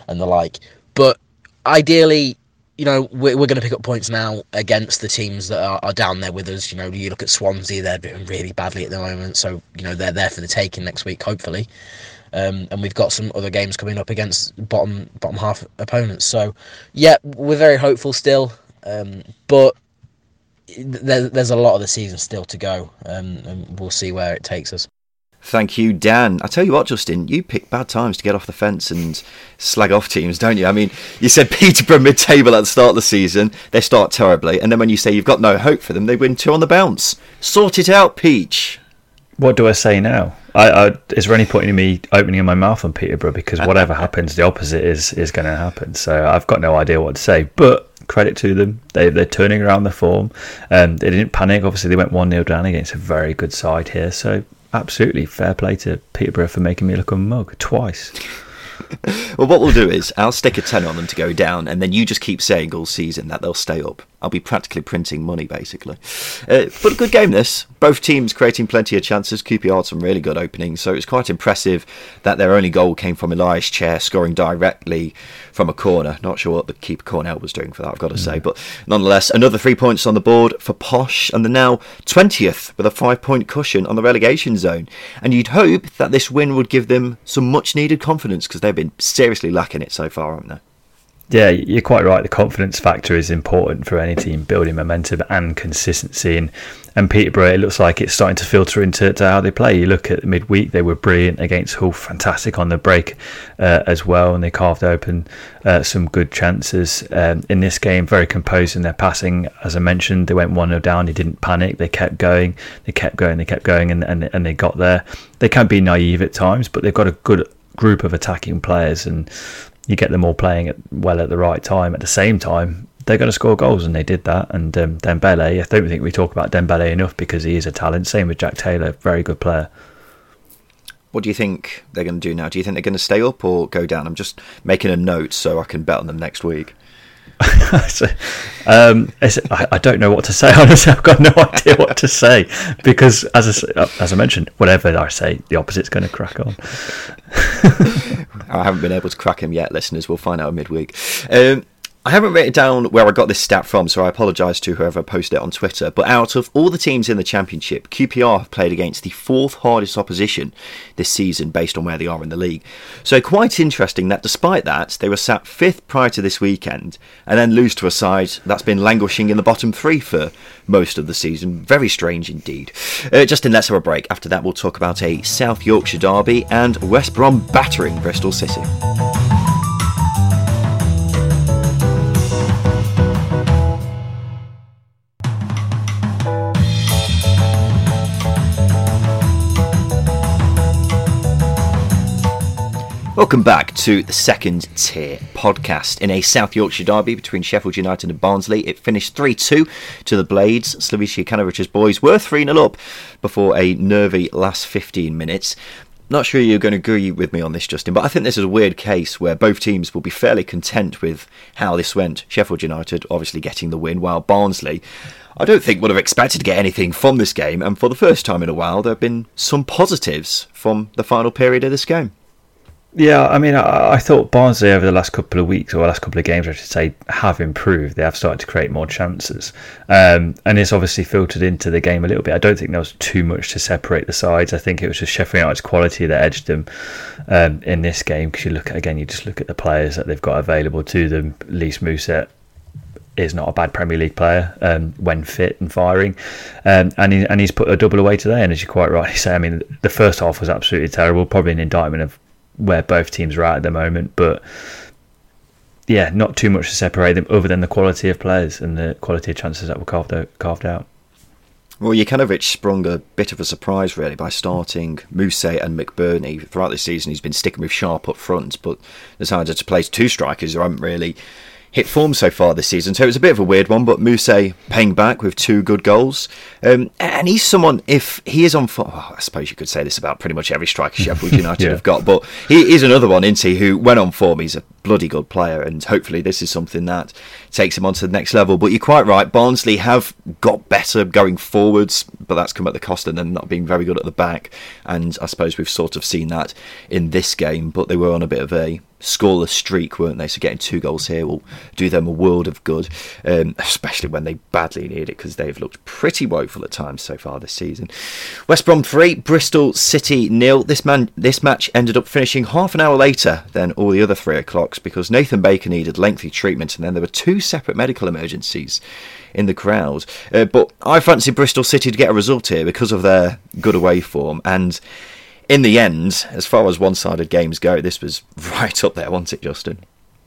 and the like. But ideally, you know, we're, we're going to pick up points now against the teams that are, are, down there with us. You know, you look at Swansea, they're doing really badly at the moment. So, you know, they're there for the taking next week, hopefully. Um, and we've got some other games coming up against bottom bottom half opponents. So, yeah, we're very hopeful still, um, but there, there's a lot of the season still to go, um, and we'll see where it takes us. Thank you, Dan. I tell you what, Justin, you pick bad times to get off the fence and slag off teams, don't you? I mean, you said Peterborough mid-table at the start of the season, they start terribly, and then when you say you've got no hope for them, they win two on the bounce. Sort it out, Peach. What do I say now? I, I, is there any point in me opening my mouth on Peterborough because whatever happens, the opposite is is going to happen. So I've got no idea what to say. But credit to them, they they're turning around the form. Um, they didn't panic. Obviously, they went one 0 down against a very good side here. So absolutely fair play to Peterborough for making me look a mug twice. well, what we'll do is I'll stick a 10 on them to go down, and then you just keep saying all season that they'll stay up. I'll be practically printing money, basically. Uh, but a good game, this. Both teams creating plenty of chances. QPR had some really good openings, so it's quite impressive that their only goal came from Ilias Chair scoring directly from a corner. Not sure what the keeper Cornell was doing for that, I've got to say. Mm. But nonetheless, another three points on the board for Posh, and they're now 20th with a five point cushion on the relegation zone. And you'd hope that this win would give them some much needed confidence because they've been seriously lacking it so far, haven't they? Yeah, you're quite right. The confidence factor is important for any team building momentum and consistency. And, and Peterborough, it looks like it's starting to filter into how they play. You look at midweek, they were brilliant against Hull, fantastic on the break uh, as well, and they carved open uh, some good chances. Um, in this game, very composed in their passing. As I mentioned, they went 1 0 down, they didn't panic, they kept going, they kept going, they kept going, and, and, and they got there. They can be naive at times, but they've got a good group of attacking players and you get them all playing well at the right time. At the same time, they're going to score goals, and they did that. And um, Dembele, I don't think we talk about Dembele enough because he is a talent. Same with Jack Taylor, very good player. What do you think they're going to do now? Do you think they're going to stay up or go down? I'm just making a note so I can bet on them next week. um, I, I, don't know what to say. Honestly, I've got no idea what to say because, as I, as I mentioned, whatever I say, the opposite's going to crack on. I haven't been able to crack him yet, listeners. We'll find out midweek. Um, I haven't written down where I got this stat from, so I apologise to whoever posted it on Twitter. But out of all the teams in the Championship, QPR have played against the fourth hardest opposition this season based on where they are in the league. So quite interesting that despite that, they were sat fifth prior to this weekend and then lose to a side that's been languishing in the bottom three for most of the season. Very strange indeed. Uh, Justin, let's have a break. After that, we'll talk about a South Yorkshire derby and West Brom battering Bristol City. Welcome back to the second tier podcast. In a South Yorkshire derby between Sheffield United and Barnsley, it finished 3 2 to the Blades. Slavisa Jokanovic's boys were 3 0 up before a nervy last 15 minutes. Not sure you're going to agree with me on this, Justin, but I think this is a weird case where both teams will be fairly content with how this went. Sheffield United obviously getting the win, while Barnsley, I don't think would have expected to get anything from this game, and for the first time in a while, there have been some positives from the final period of this game. Yeah, I mean, I, I, thought Barnsley over the last couple of weeks, or last couple of games, I should say, have improved. They have started to create more chances. Um, and it's obviously filtered into the game a little bit. I don't think there was too much to separate the sides. I think it was just Sheffield United's quality that edged them um, in this game. Because you look at, again, you just look at the players that they've got available to them. Lys Mousset is not a bad Premier League player um, when fit and firing, um, and he, and he's put a double away today. And as you quite rightly say, I mean, the first half was absolutely terrible, probably an indictment of where both teams are at at the moment. But yeah, not too much to separate them other than the quality of players and the quality of chances that were carved out. Carved out. Well, Jokanovic sprung a bit of a surprise really by starting Mousset and McBurnie. throughout the season. He's been sticking with Sharp up front, but decided to play two strikers who haven't really hit form so far this season. So it was a bit of a weird one, but Mousset paying back with two good goals. Um, and he's someone, if he is on form, oh, I suppose you could say this about pretty much every striker Sheffield United yeah. have got, but he is another one, isn't he, who, when on form, he's a bloody good player. And hopefully this is something that takes him on to the next level. But you're quite right, Barnsley have got better going forwards, but that's come at the cost of them not being very good at the back. And I suppose we've sort of seen that in this game, but they were on a bit of a scoreless streak, weren't they? So getting two goals here will do them a world of good, um, especially when they badly need it because they've looked pretty woeful at times so far this season. West Brom three, Bristol City nil. This man, this match ended up finishing half an hour later than all the other three o'clocks because Nathan Baker needed lengthy treatment, and then there were two separate medical emergencies in the crowd. Uh, but I fancy Bristol City to get a result here because of their good away form and in the end, as far as one sided games go, this was right up there, wasn't it, Justin?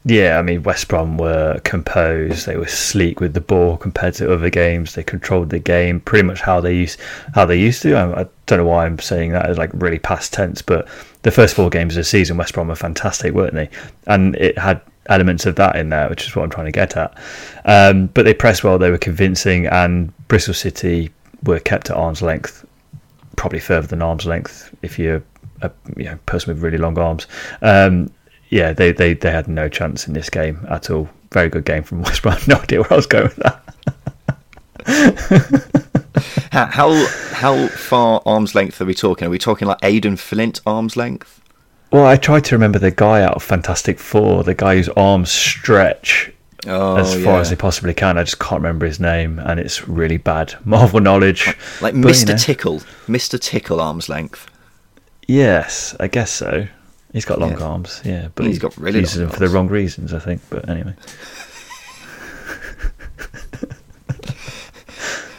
Yeah, I mean, West Brom were composed. They were sleek with the ball compared to other games. They controlled the game pretty much how they used how they used to. I, I don't know why I'm saying that as like really past tense, but the first four games of the season, West Brom were fantastic, weren't they? And it had elements of that in there, which is what I'm trying to get at. Um, but they pressed well. They were convincing, and Bristol City were kept at arm's length probably further than arm's length if you're a you know, person with really long arms. Um, yeah, they, they, they had no chance in this game at all. Very good game from West Brom. No idea where I was going with that. how how far arm's length are we talking? Are we talking like Aden Flint arm's length? Well, I tried to remember the guy out of Fantastic Four, the guy whose arms stretch oh, as far yeah. as they possibly can. I just can't remember his name, and it's really bad. Marvel knowledge, like, but, Mr. You know. Tickle, Mr. Tickle arm's length. Yes, I guess so. He's got long yeah. arms, yeah, but he's got really uses them arms. for the wrong reasons, I think. But anyway.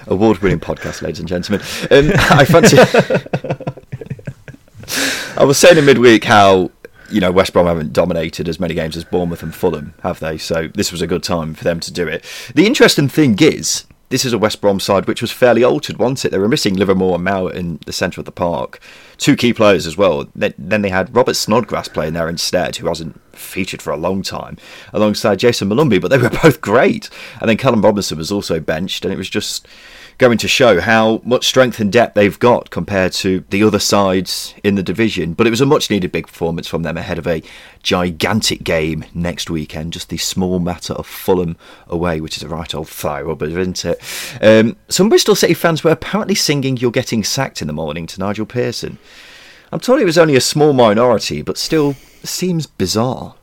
Award-winning podcast, ladies and gentlemen. Um, I fancy. I was saying in midweek how you know, West Brom haven't dominated as many games as Bournemouth and Fulham, have they? So this was a good time for them to do it. The interesting thing is, this is a West Brom side which was fairly altered, wasn't it? They were missing Livermore and Mowatt in the centre of the park. Two key players as well. Then they had Robert Snodgrass playing there instead, who hasn't featured for a long time, alongside Jayson Molumby, but they were both great. And then Callum Robinson was also benched, and it was just going to show how much strength and depth they've got compared to the other sides in the division. But it was a much needed big performance from them ahead of a gigantic game next weekend. Just the small matter of Fulham away, which is a right old thigh rubber, isn't it? Um, some Bristol City fans were apparently singing You're Getting Sacked in the morning to Nigel Pearson. I'm told it was only a small minority, but still seems bizarre.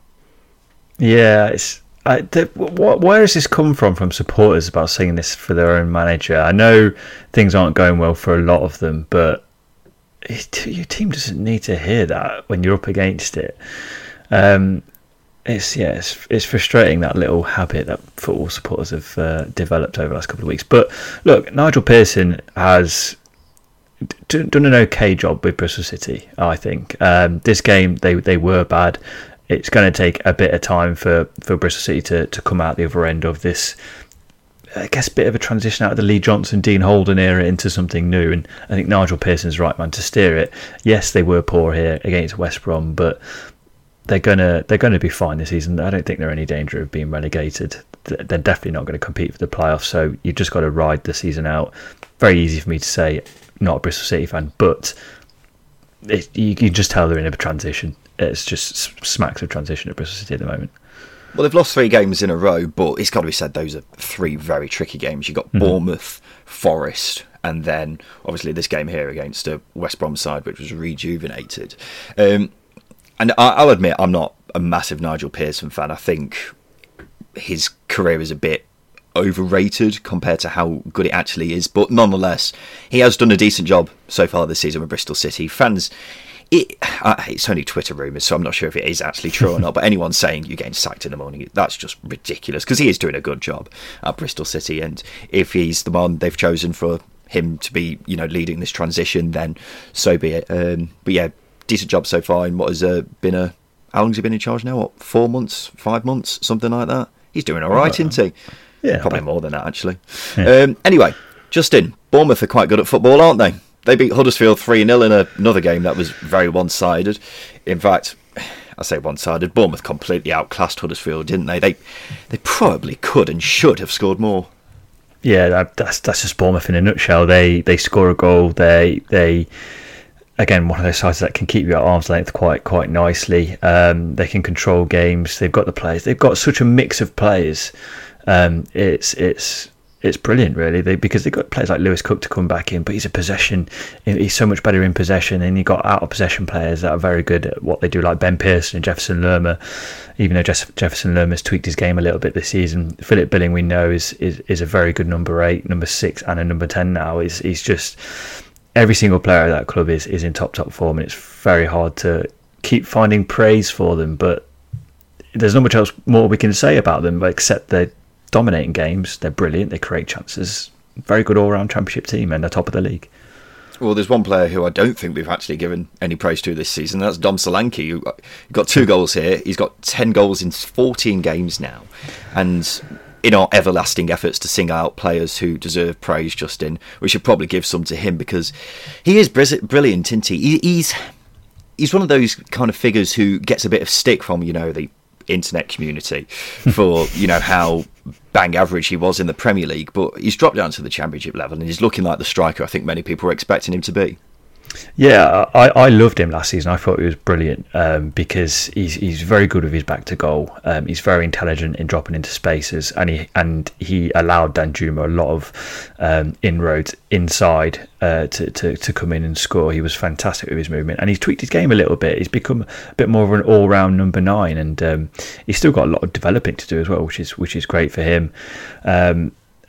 Yeah, it's Where has this come from from supporters about saying this for their own manager? I know things aren't going well for a lot of them, but it, your team doesn't need to hear that when you're up against it. Um, it's yeah, it's, it's, frustrating that little habit that football supporters have uh, developed over the last couple of weeks. But look, Nigel Pearson has done an okay job with Bristol City. I think um, this game they they were bad it's going to take a bit of time for, for Bristol City to, to come out the other end of this, I guess, bit of a transition out of the Lee Johnson, Dean Holden era into something new. And I think Nigel Pearson's right man to steer it. Yes, they were poor here against West Brom, but they're gonna they're gonna be fine this season. I don't think they're any danger of being relegated. They're definitely not going to compete for the playoffs. So you've just got to ride the season out. Very easy for me to say, not a Bristol City fan, but it, you can just tell they're in a transition it's just smacks of transition at Bristol City at the moment. Well, they've lost three games in a row, but it's got to be said those are three very tricky games. You've got mm-hmm. Bournemouth, Forest, and then obviously this game here against a West Brom side which was rejuvenated. Um, and I, will admit I'm not a massive Nigel Pearson fan. I think his career is a bit overrated compared to how good it actually is. But nonetheless, he has done a decent job so far this season with Bristol City. Fans, it, uh, it's only Twitter rumours, so I'm not sure if it is actually true or not. But anyone saying you're getting sacked in the morning, that's just ridiculous because he is doing a good job at Bristol City. And if he's the man they've chosen for him to be, you know, leading this transition, then so be it. Um, but yeah, decent job so far. And what has uh, been a how long has he been in charge now? What four months, five months, something like that? He's doing all right, isn't he? Yeah, probably more than that actually. Yeah. Um, anyway, Justin, Bournemouth are quite good at football, aren't they? They beat Huddersfield three 0 in another game that was very one sided. In fact, I say one sided. Bournemouth completely outclassed Huddersfield, didn't they? They they probably could and should have scored more. Yeah, that, that's that's just Bournemouth in a nutshell. They they score a goal. They they again one of those sides that can keep you at arm's length quite quite nicely. Um, they can control games. They've got the players. They've got such a mix of players um, it's it's it's brilliant, really, they, because they've got players like Lewis Cook to come back in, but he's a possession. He's so much better in possession, and you've got out of possession players that are very good at what they do, like Ben Pearson and Jefferson Lerma. Even though Jefferson Lerma's tweaked his game a little bit this season, Philip Billing, we know, is, is, is a very good number eight, number six, and a number 10 now. He's, he's just every single player at that club is, is in top, top form, and it's very hard to keep finding praise for them, but there's not much else more we can say about them except they're dominating games. They're brilliant. They create chances. Very good all-round championship team, and they're top of the league. Well, there's one player who I don't think we've actually given any praise to this season. That's Dom Solanke, who got two goals here. He's got 10 goals in 14 games now. And in our everlasting efforts to sing out players who deserve praise, Justin, we should probably give some to him because he is brilliant, isn't he? He's, he's one of those kind of figures who gets a bit of stick from, you know, the internet community for, you know, how bang average he was in the Premier League, but he's dropped down to the Championship level and he's looking like the striker I think many people were expecting him to be. Yeah, I, I loved him last season. I thought he was brilliant um, because he's he's very good with his back to goal. Um, he's very intelligent in dropping into spaces, and he and he allowed Danjuma a lot of um, inroads inside uh, to, to to come in and score. He was fantastic with his movement, and he's tweaked his game a little bit. He's become a bit more of an all round number nine, and um, he's still got a lot of developing to do as well, which is which is great for him.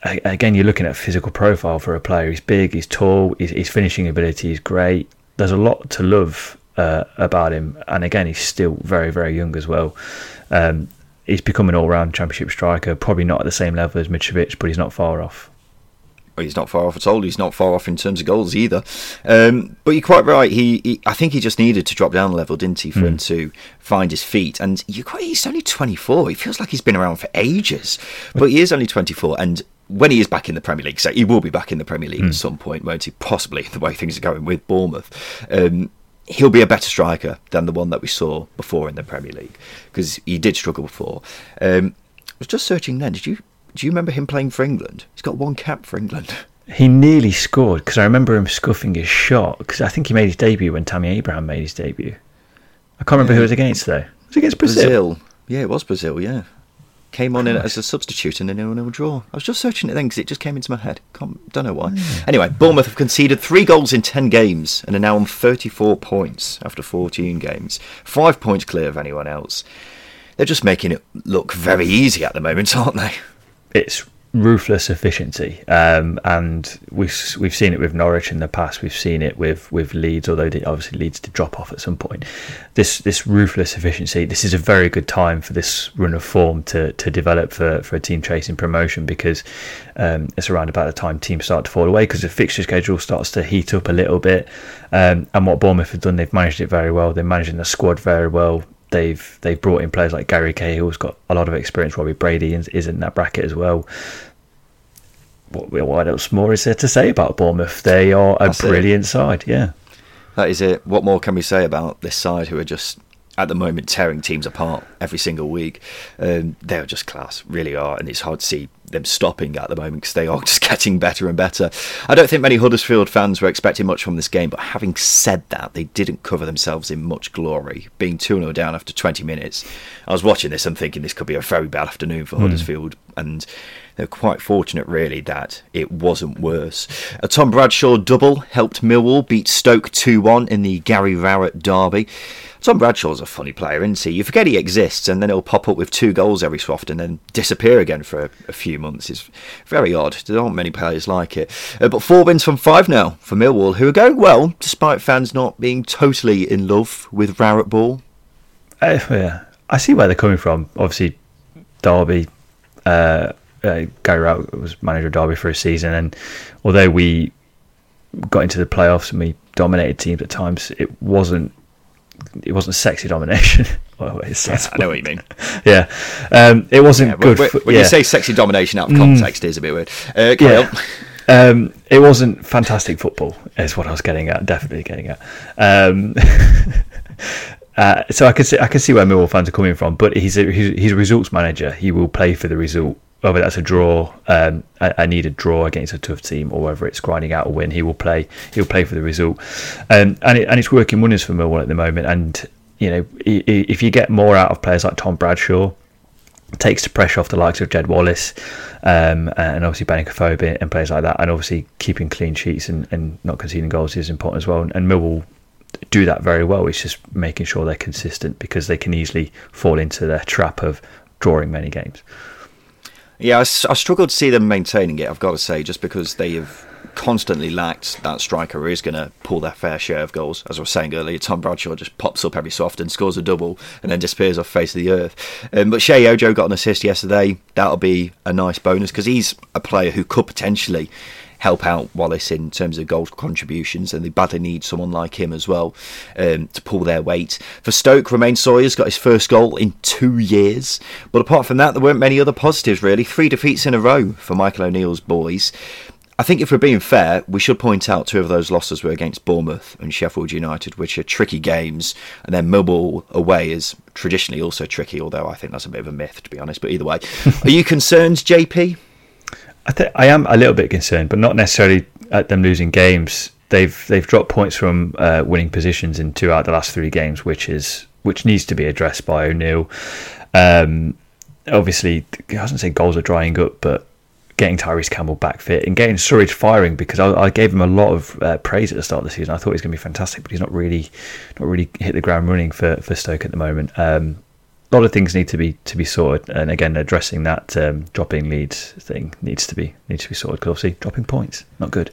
Again, you're looking at physical profile for a player. He's big, he's tall, his, his finishing ability is great. There's a lot to love uh, about him, and again, he's still very, very young as well. Um, he's become an all-round championship striker. Probably not at the same level as Mitrovic, but he's not far off. Well, he's not far off at all. He's not far off in terms of goals either. Um, but you're quite right. He, he, I think he just needed to drop down a level, didn't he, for mm. him hmm. to find his feet? And you're quite, he's only 24. He feels like he's been around for ages, but he is only 24. And when he is back in the Premier League, so he will be back in the Premier League mm. at some point, won't he? Possibly the way things are going with Bournemouth. Um, he'll be a better striker than the one that we saw before in the Premier League because he did struggle before. Um, I was just searching then. Did you do you remember him playing for England? He's got one cap for England. He nearly scored because I remember him scuffing his shot because I think he made his debut when Tammy Abraham made his debut. I can't remember yeah. who it was against though. It was against Brazil. Brazil. Yeah, it was Brazil. Yeah came on in as a substitute in a nil-nil draw. I was just searching it then because it just came into my head. Can't, don't know why. Mm. Anyway, Bournemouth have conceded three goals in ten games and are now on 34 points after 14 games, five points clear of anyone else. They're just making it look very easy at the moment, aren't they? It's ruthless efficiency, um, and we've we've seen it with Norwich in the past. We've seen it with with Leeds, although it obviously leads to drop off at some point. This this ruthless efficiency. This is a very good time for this run of form to to develop for for a team chasing promotion because um, it's around about the time teams start to fall away because the fixture schedule starts to heat up a little bit. Um, and what Bournemouth have done, they've managed it very well. They're managing the squad very well they've they've brought in players like Gary Cahill's got a lot of experience. Robbie Brady is, is in that bracket as well. What, what else more is there to say about Bournemouth? They are a That's brilliant it. side. Yeah, that is it. What more can we say about this side who are just at the moment tearing teams apart every single week. Um, they are just class, really are, and it's hard to see them stopping at the moment because they are just getting better and better. I don't think many Huddersfield fans were expecting much from this game, but having said that, they didn't cover themselves in much glory, being 2 0 down after 20 minutes. I was watching this and thinking this could be a very bad afternoon for mm. Huddersfield. and they're quite fortunate, really, that it wasn't worse. A Tom Bradshaw double helped Millwall beat Stoke 2 1 in the Gary Rowett derby. Tom Bradshaw's a funny player, isn't he? You forget he exists, and then he'll pop up with two goals every so often, and then disappear again for a, a few months. It's very odd. There aren't many players like it. Uh, but four wins from five now for Millwall, who are going well, despite fans not being totally in love with Rowett Ball. Uh, yeah, I see where they're coming from. Obviously, Derby. Uh, uh, Gary Rowett was manager of Derby for a season, and although we got into the playoffs and we dominated teams at times, it wasn't it wasn't sexy domination. oh, yeah, I know what you mean. yeah, um, it wasn't yeah, good. When, for, when yeah. you say sexy domination out of context, mm. is a bit weird. Uh, yeah. Um, it wasn't fantastic football, is what I was getting at. Definitely getting at. Um, uh, so I can see I can see where Millwall fans are coming from, but he's a he's a results manager. He will play for the result whether that's a draw, um, I, need a draw against a tough team, or whether it's grinding out a win, he will play. He'll play for the result, um, and it, and it's working wonders for Millwall at the moment. And you know, if you get more out of players like Tom Bradshaw, takes the pressure off the likes of Jed Wallace, um, and obviously Benik and players like that, and obviously keeping clean sheets and, and not conceding goals is important as well. And, and Millwall do that very well. It's just making sure they're consistent because they can easily fall into the trap of drawing many games. Yeah, I, I struggle to see them maintaining it. I've got to say, just because they have constantly lacked that striker who is going to pull their fair share of goals. As I was saying earlier, Tom Bradshaw just pops up every so often, scores a double, and then disappears off face of the earth. Um, but Sheyi Ojo got an assist yesterday. That'll be a nice bonus because he's a player who could potentially help out Wallace in terms of goal contributions, and they badly need someone like him as well um, to pull their weight. For Stoke, Romaine Sawyer's got his first goal in two years, but apart from that, there weren't many other positives really. Three defeats in a row for Michael O'Neill's boys. I think if we're being fair, we should point out two of those losses were against Bournemouth and Sheffield United, which are tricky games, and then Millwall away is traditionally also tricky, although I think that's a bit of a myth, to be honest. But either way, are you concerned, JP? I I am a little bit concerned, but not necessarily at them losing games. They've they've dropped points from uh, winning positions in two out of the last three games, which is which needs to be addressed by O'Neill. Um, obviously, I wasn't say goals are drying up, but getting Tyrese Campbell back fit and getting Surridge firing because I, I, gave him a lot of uh, praise at the start of the season. I thought he was going to be fantastic, but he's not really not really hit the ground running for, for Stoke at the moment. Um, a lot of things need to be to be sorted, and again, addressing that um, dropping leads thing needs to be needs to be sorted because obviously dropping points not good.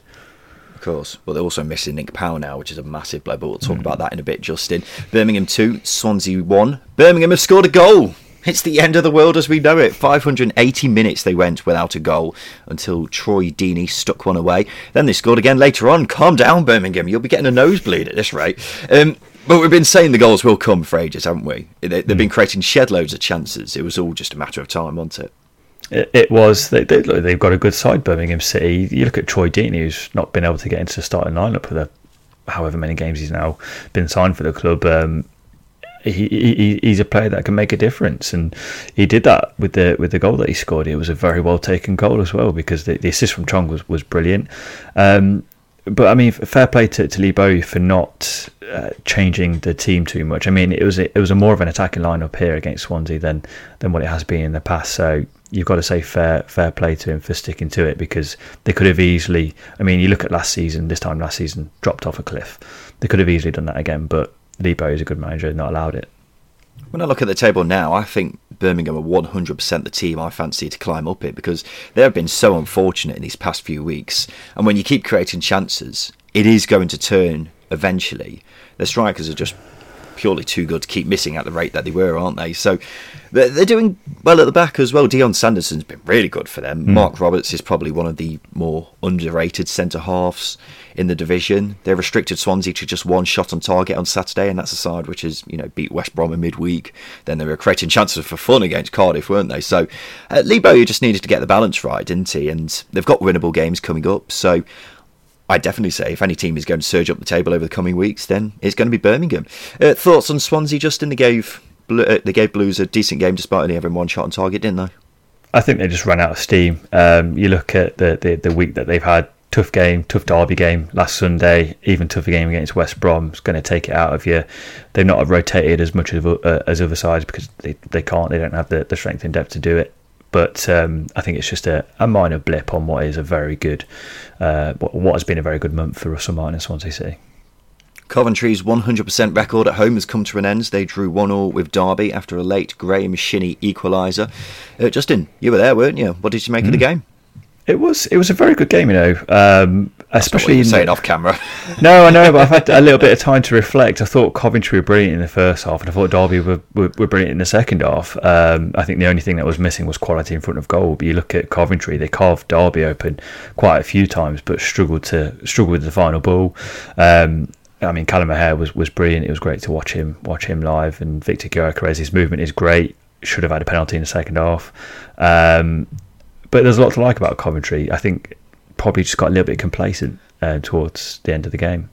Of course, but they're also missing Nick Powell now, which is a massive blow. But we'll talk mm. about that in a bit. Justin, Birmingham two, Swansea one. Birmingham have scored a goal. It's the end of the world as we know it. 580 minutes they went without a goal until Troy Deeney stuck one away. Then they scored again later on. Calm down, Birmingham. You'll be getting a nosebleed at this rate. Um, but we've been saying the goals will come for ages, haven't we? They, have mm. been creating shed loads of chances. It was all just a matter of time, wasn't it? It, it was. They, they, have got a good side, Birmingham City. You look at Troy Deeney, who's not been able to get into the starting lineup for the however many games he's now been signed for the club. Um, he, he, he's a player that can make a difference, and he did that with the with the goal that he scored. It was a very well taken goal as well because the, the assist from Chong was was brilliant. Um, but I mean, fair play to, to Bowyer for not uh, changing the team too much. I mean, it was it was a more of an attacking lineup here against Swansea than than what it has been in the past. So you've got to say fair fair play to him for sticking to it because they could have easily. I mean, you look at last season. This time last season dropped off a cliff. They could have easily done that again, but Bowyer is a good manager, not allowed it. When I look at the table now, I think Birmingham are 100% the team I fancy to climb up it because they have been so unfortunate in these past few weeks. And when you keep creating chances, it is going to turn eventually. The strikers are just purely too good to keep missing at the rate that they were, aren't they? So they're, they're doing well at the back as well. Dion Sanderson's been really good for them. Mm. Marc Roberts is probably one of the more underrated centre halves in the division. They restricted Swansea to just one shot on target on Saturday, and that's a side which is you know beat West Brom in midweek. Then they were creating chances for fun against Cardiff, weren't they? So uh, Lee Bowyer just needed to get the balance right, didn't he? And they've got winnable games coming up, so. I definitely say if any team is going to surge up the table over the coming weeks, then it's going to be Birmingham. Uh, thoughts on Swansea, Justin? They gave uh, they gave Blues a decent game despite only having one shot on target, didn't they? I think they just ran out of steam. Um, you look at the, the, the week that they've had tough game, tough derby game last Sunday, even tougher game against West Brom. It's going to take it out of you. They've not rotated as much as, uh, as other sides because they, they can't. They don't have the, the strength and depth to do it. But um, I think it's just a, a, minor blip on what is a very good, uh, what, has been a very good month for Russell Martin and Swansea City. Coventry's 100% record at home has come to an end. They drew 1 all with Derby after a late Graeme Shinnie equaliser. Uh, Justin, you were there, weren't you? What did you make mm. of the hmm. game? It was it was a very good game, you know. Um, especially in saying off camera. no, I know, but I've had a little bit of time to reflect. I thought Coventry were brilliant in the first half, and I thought Derby were, were, were brilliant in the second half. Um, I think the only thing that was missing was quality in front of goal. But you look at Coventry; they carved Derby open quite a few times, but struggled to struggle with the final ball. Um, I mean, Callum O'Hare was, was brilliant. It was great to watch him watch him live, and Viktor Gyökeres, movement is great. Should have had a penalty in the second half. Um, but there's a lot to like about Coventry. I think probably just got a little bit complacent uh, towards the end of the game.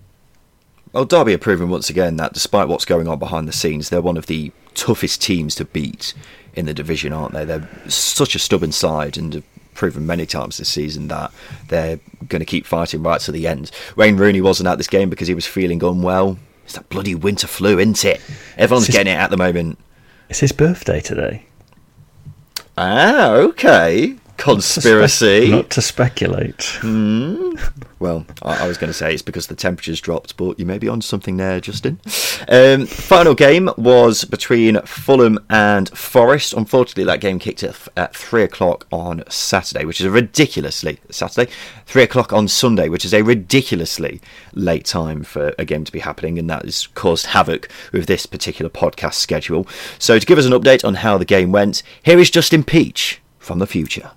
Well, Derby are proven once again that despite what's going on behind the scenes, they're one of the toughest teams to beat in the division, aren't they? They're such a stubborn side and have proven many times this season that they're going to keep fighting right to the end. Wayne Rooney wasn't at this game because he was feeling unwell. It's that bloody winter flu, isn't it? Everyone's his, getting it at the moment. It's his birthday today. Ah, okay. Conspiracy. Not to, spe- not to speculate. Mm. Well, I, I was going to say it's because the temperatures dropped, but you may be on something there, Justin. Um, final game was between Fulham and Forest. Unfortunately, that game kicked at, at three o'clock on Saturday, which is a ridiculously Saturday. Three o'clock on Sunday, which is a ridiculously late time for a game to be happening, and that has caused havoc with this particular podcast schedule. So, to give us an update on how the game went, here is Justin Peach from the future.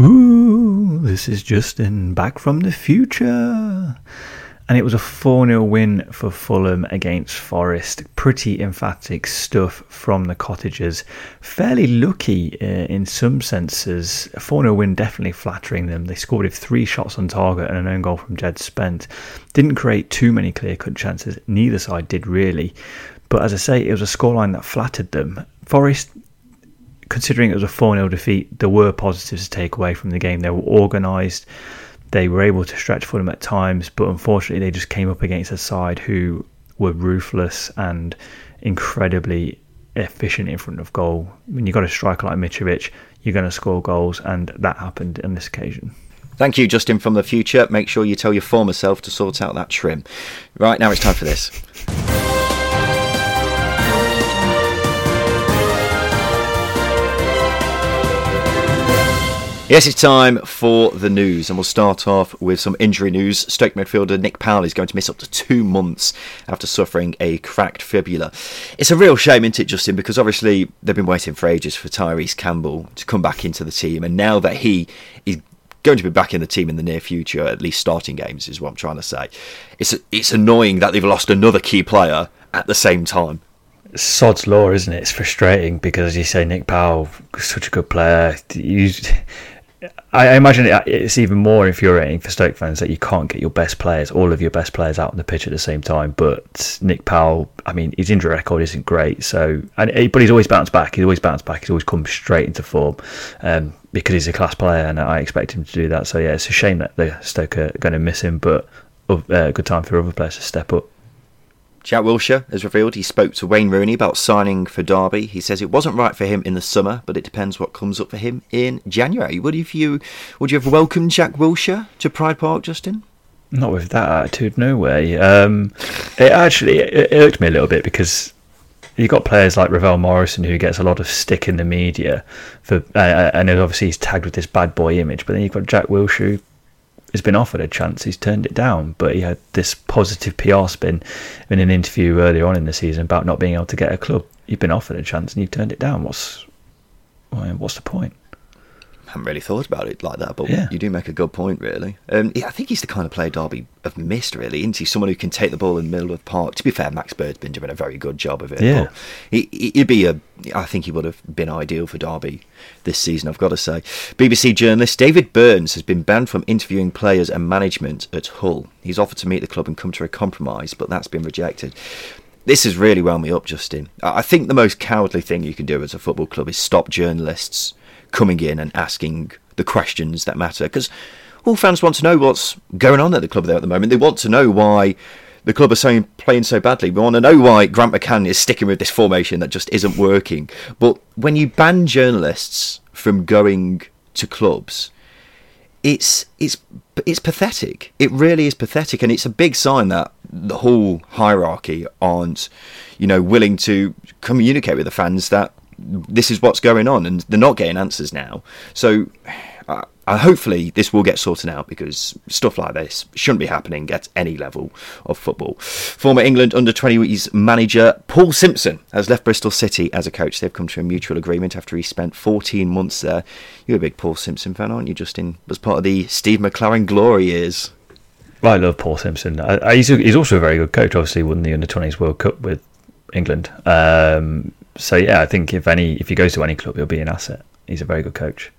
Ooh, this is Justin back from the future. And it was a 4 0 win for Fulham against Forest. Pretty emphatic stuff from the Cottagers. Fairly lucky uh, in some senses. A 4 0 win definitely flattering them. They scored with three shots on target and an own goal from Djed Spence. Didn't create too many clear cut chances. Neither side did really. But as I say, it was a scoreline that flattered them. Forest considering it was a 4 0 defeat, there were positives to take away from the game. They were organised, they were able to stretch for them at times, but unfortunately, they just came up against a side who were ruthless and incredibly efficient in front of goal. When you've got a striker like Mitrovic, you're going to score goals, and that happened on this occasion. Thank you, Justin from the future. Make sure you tell your former self to sort out that trim. Right, now it's time for this. Yes, it's time for the news, and we'll start off with some injury news. Stoke midfielder Nick Powell is going to miss up to two months after suffering a cracked fibula. It's a real shame, isn't it, Justin? Because obviously they've been waiting for ages for Tyrese Campbell to come back into the team, and now that he is going to be back in the team in the near future, at least starting games, is what I'm trying to say. It's it's annoying that they've lost another key player at the same time sod's law, isn't it? It's frustrating because, as you say, Nick Powell, such a good player. You, I imagine it's even more infuriating for Stoke fans that you can't get your best players, all of your best players, out on the pitch at the same time. But Nick Powell, I mean, his injury record isn't great, so and but he's always bounced back. He's always bounced back. He's always come straight into form um, because he's a class player, and I expect him to do that. So yeah, it's a shame that the Stoke are going to miss him, but a uh, good time for other players to step up. Jack Wilshere has revealed he spoke to Wayne Rooney about signing for Derby. He says it wasn't right for him in the summer, but it depends what comes up for him in January. Would you would you have welcomed Jack Wilshere to Pride Park, Justin? Not with that attitude, no way. Um, it actually it irked me a little bit because you've got players like Ravel Morrison who gets a lot of stick in the media for, uh, and obviously he's tagged with this bad boy image. But then you've got Jack Wilshere has been offered a chance, he's turned it down. But he had this positive PR spin in an interview earlier on in the season about not being able to get a club. You've been offered a chance and you've turned it down. What's what's the point? Haven't really thought about it like that, but yeah. you do make a good point, really. Um, yeah, I think he's the kind of player Derby have missed, really, isn't he? Someone who can take the ball in the middle of the park. To be fair, Max Bird's been doing a very good job of it. Yeah. He, would be a, I think he would have been ideal for Derby this season, I've got to say. BBC journalist David Burns has been banned from interviewing players and management at Hull. He's offered to meet the club and come to a compromise, but that's been rejected. This has really wound me up, Justin. I think the most cowardly thing you can do as a football club is stop journalists coming in and asking the questions that matter. Because all fans want to know what's going on at the club there at the moment. They want to know why the club are so, playing so badly. We want to know why Grant McCann is sticking with this formation that just isn't working. But when you ban journalists from going to clubs, it's it's it's pathetic. It really is pathetic, and it's a big sign that the whole hierarchy aren't, you know, willing to communicate with the fans that this is what's going on, and they're not getting answers now. So, uh, uh, hopefully, this will get sorted out because stuff like this shouldn't be happening at any level of football. Former England under 20s manager Paul Simpson has left Bristol City as a coach. They've come to a mutual agreement after he spent 14 months there. You're a big Paul Simpson fan, aren't you, Justin? Was part of the Steve McClaren glory years. I love Paul Simpson. I, he's, a, he's also a very good coach. Obviously, won the under 20s World Cup with England. Um, so yeah, I think if any if he goes to any club, he'll be an asset. He's a very good coach.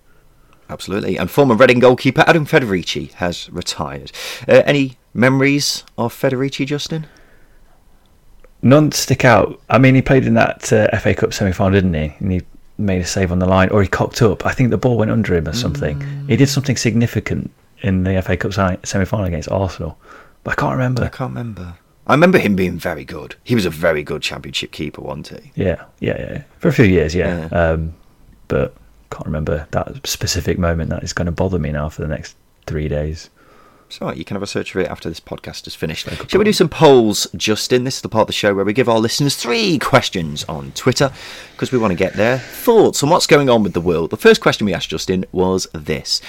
Absolutely. And former Reading goalkeeper Adam Federici has retired. Uh, any memories of Federici, Justin? None stick out. I mean, he played in that uh, FA Cup semi final, didn't he? And he made a save on the line, or he cocked up. I think the ball went under him or something. Mm. He did something significant in the FA Cup semi final against Arsenal, but I can't remember. I can't remember. I remember him being very good. He was a very good championship keeper, wasn't he? Yeah, yeah, yeah. For a few years, yeah. yeah. Um, but can't remember that specific moment. That is going to bother me now for the next three days. So you can have a search for it after this podcast is finished. Shall we do some polls, Justin? This is the part of the show where we give our listeners three questions on Twitter because we want to get their thoughts on what's going on with the world. The first question we asked Justin was this: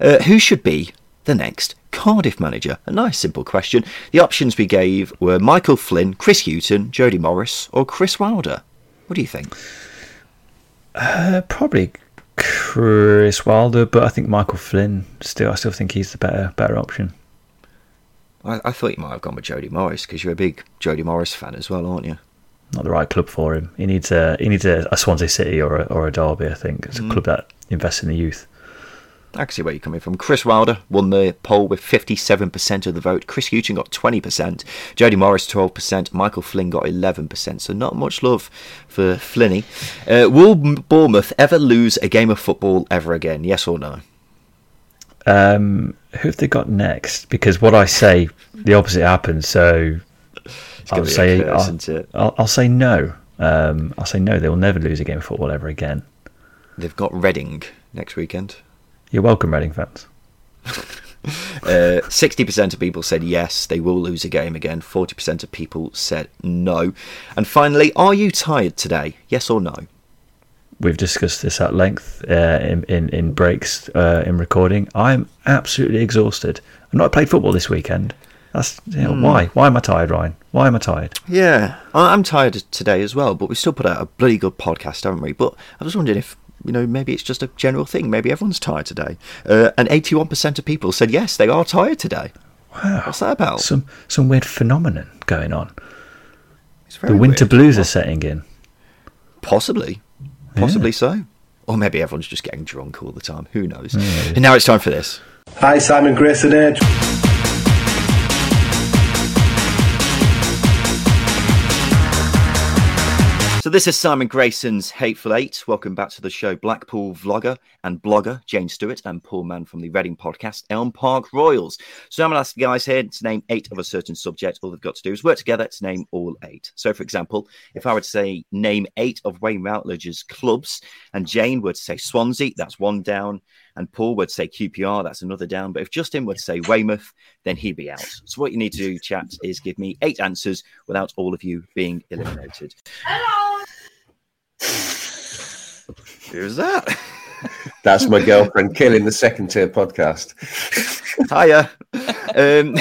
uh, Who should be the next Cardiff manager? A nice simple question. The options we gave were Michael Flynn, Chris Hughton, Jody Morris, or Chris Wilder. What do you think? Uh, probably Chris Wilder, but I think Michael Flynn still. I still think he's the better better option. I, I thought you might have gone with Jody Morris because you're a big Jody Morris fan as well, aren't you? Not the right club for him. He needs a he needs a, a Swansea City or a, or a Derby. I think it's a mm. club that invests in the youth. I can see where you're coming from. Chris Wilder won the poll with 57% of the vote. Chris Hughton got 20%. Jody Morris 12%. Michael Flynn got 11%. So not much love for Flinny. Uh, will Bournemouth ever lose a game of football ever again? Yes or no? Um, who have they got next? Because what I say, the opposite happens. So I'll say curse, I'll, I'll, I'll, say no. Um, I'll say no. They will never lose a game of football ever again. They've got Reading next weekend. You're welcome, Reading fans. Uh, 60% of people said yes, they will lose a game again. 40% of people said no. And finally, are you tired today? Yes or no? We've discussed this at length uh, in, in, in breaks uh, in recording. I'm absolutely exhausted. I've not played football this weekend. That's you know, mm. why. Why am I tired, Ryan? Why am I tired? Yeah, I'm tired today as well. But we still put out a bloody good podcast, haven't we? But I was wondering if you know, maybe it's just a general thing. Maybe everyone's tired today. Uh, and 81% of people said yes, they are tired today. Wow. What's that about? Some some weird phenomenon going on. the winter weird. blues are setting in. Possibly. Possibly yeah. so. Or maybe everyone's just getting drunk all the time. Who knows? Yeah. And now it's time for this. Hi, Simon Grayson here. So this is Simon Grayson's Hateful Eight. Welcome back to the show. Blackpool vlogger and blogger Jane Stewart and Paul Mann from the Reading podcast, Elm Park Royals. So I'm going to ask the guys here to name eight of a certain subject. All they've got to do is work together to name all eight. So, for example, if I were to say name eight of Wayne Routledge's clubs, and Jane to say Swansea, that's one down and Paul would say QPR, that's another down. But if Justin would say Weymouth, then he'd be out. So what you need to do, chat, is give me eight answers without all of you being eliminated. Hello. Who's that? That's my girlfriend killing the second tier podcast. Hiya. Um,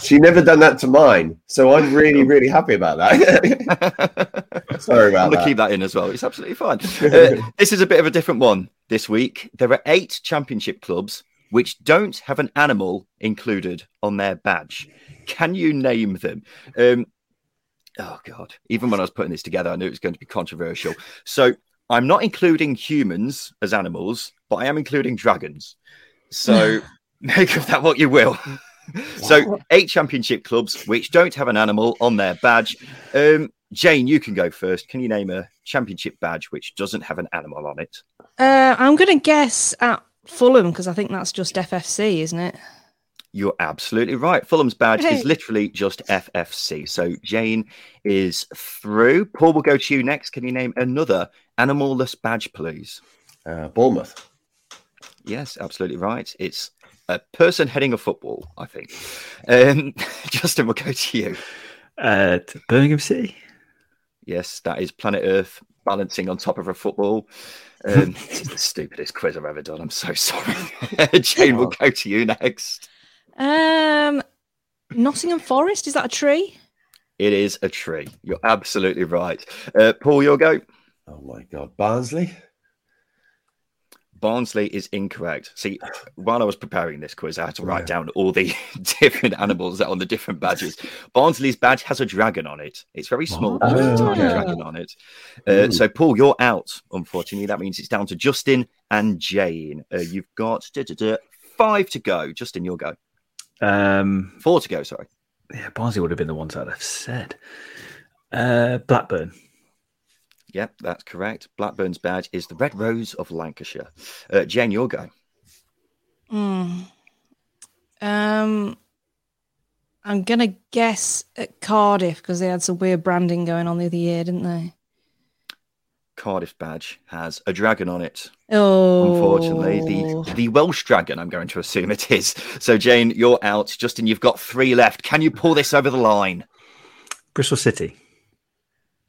she never done that to mine, so I'm really, really happy about that. Sorry about I'm gonna keep that in as well. It's absolutely fine. Uh, this is a bit of a different one this week. There are eight championship clubs which don't have an animal included on their badge. Can you name them? Um, oh God! Even when I was putting this together, I knew it was going to be controversial. So I'm not including humans as animals, but I am including dragons. So make of that what you will. so eight championship clubs which don't have an animal on their badge. Um, Jane, you can go first. Can you name a championship badge which doesn't have an animal on it? Uh, I'm going to guess at Fulham because I think that's just FFC, isn't it? You're absolutely right. Fulham's badge hey. is literally just FFC. So Jane is through. Paul will go to you next. Can you name another animalless badge, please? Uh, Bournemouth. Yes, absolutely right. It's a person heading a football, I think. Um, Justin, we'll go to you. Uh, Birmingham City. Yes, that is planet Earth balancing on top of a football. Um, this is the stupidest quiz I've ever done. I'm so sorry. Jane, we'll go to you next. Um, Nottingham Forest is that a tree? It is a tree. You're absolutely right. Uh, Paul, your go. Oh my God, Barnsley. Barnsley is incorrect. See, while I was preparing this quiz, I had to write down all the different animals that are on the different badges. Barnsley's badge has a dragon on it. It's very small, but there's a tiny Oh. dragon on it. Uh, so, Paul, you're out, unfortunately. That means it's down to Justin and Jane. Uh, you've got duh, duh, duh, five to go. Justin, you'll go. Um, Four to go, sorry. yeah, Barnsley would have been the ones I'd have said. Uh, Blackburn. Yep, that's correct. Blackburn's badge is the Red Rose of Lancashire. Uh, Jane, you'll go. Hmm. Um, I'm gonna guess at Cardiff because they had some weird branding going on the other year, didn't they? Cardiff badge has a dragon on it. Oh, Unfortunately, the the Welsh dragon. I'm going to assume it is. So, Jane, you're out. Justin, you've got three left. Can you pull this over the line? Bristol City.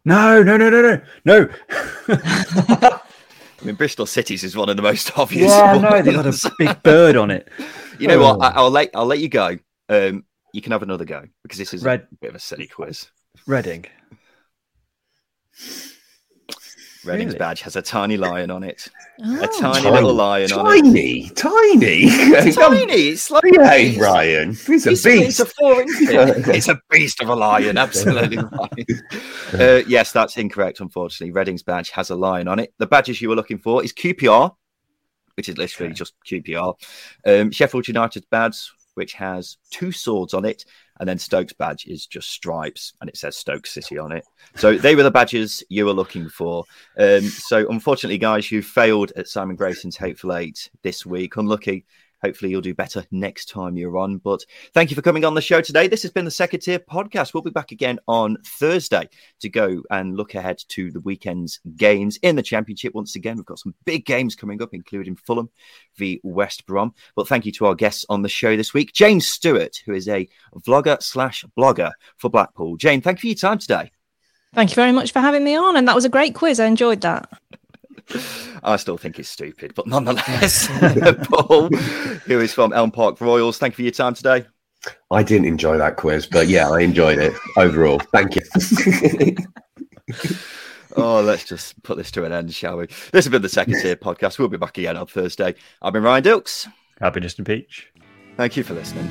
No, no, no, no, no, no. I mean, Bristol Cities is one of the most obvious. Yeah, no, they got a big bird on it. You know what? Oh. I, I'll let I'll let you go. Um, you can have another go because this is Red- a bit of a silly quiz. Reading. Reading's Really? badge has a tiny lion on it. Oh. A tiny little lion on it. Tiny, tiny. Tiny. It's like Behave, Ryan. He's a He's, he's beast. a four inch. It's a beast of a lion. Absolutely right. Uh, yes, that's incorrect. Unfortunately, Reading's badge has a lion on it. The badges you were looking for is QPR, which is literally just QPR. Um, Sheffield United's badge, which has two swords on it, and then Stokes' badge is just stripes, and it says Stoke City on it. So they were the badges you were looking for. Um, so unfortunately, guys, you failed at Simon Grayson's Hateful Eight this week. Unlucky. Hopefully, you'll do better next time you're on. But thank you for coming on the show today. This has been the Second Tier Podcast. We'll be back again on Thursday to go and look ahead to the weekend's games in the Championship. Once again, we've got some big games coming up, including Fulham v West Brom. But thank you to our guests on the show this week, Jane Stewart, who is a vlogger slash blogger for Blackpool. Jane, thank you for your time today. Thank you very much for having me on, and that was a great quiz. I enjoyed that. I still think it's stupid, but nonetheless, uh, Paul, who is from Elm Park Royals, thank you for your time today. I didn't enjoy that quiz, but yeah, I enjoyed it overall. Thank you. Oh, let's just put this to an end, shall we? This has been the Second Tier Podcast. We'll be back again on Thursday. I've been Ryan Dilks. I've been Justin Peach. Thank you for listening.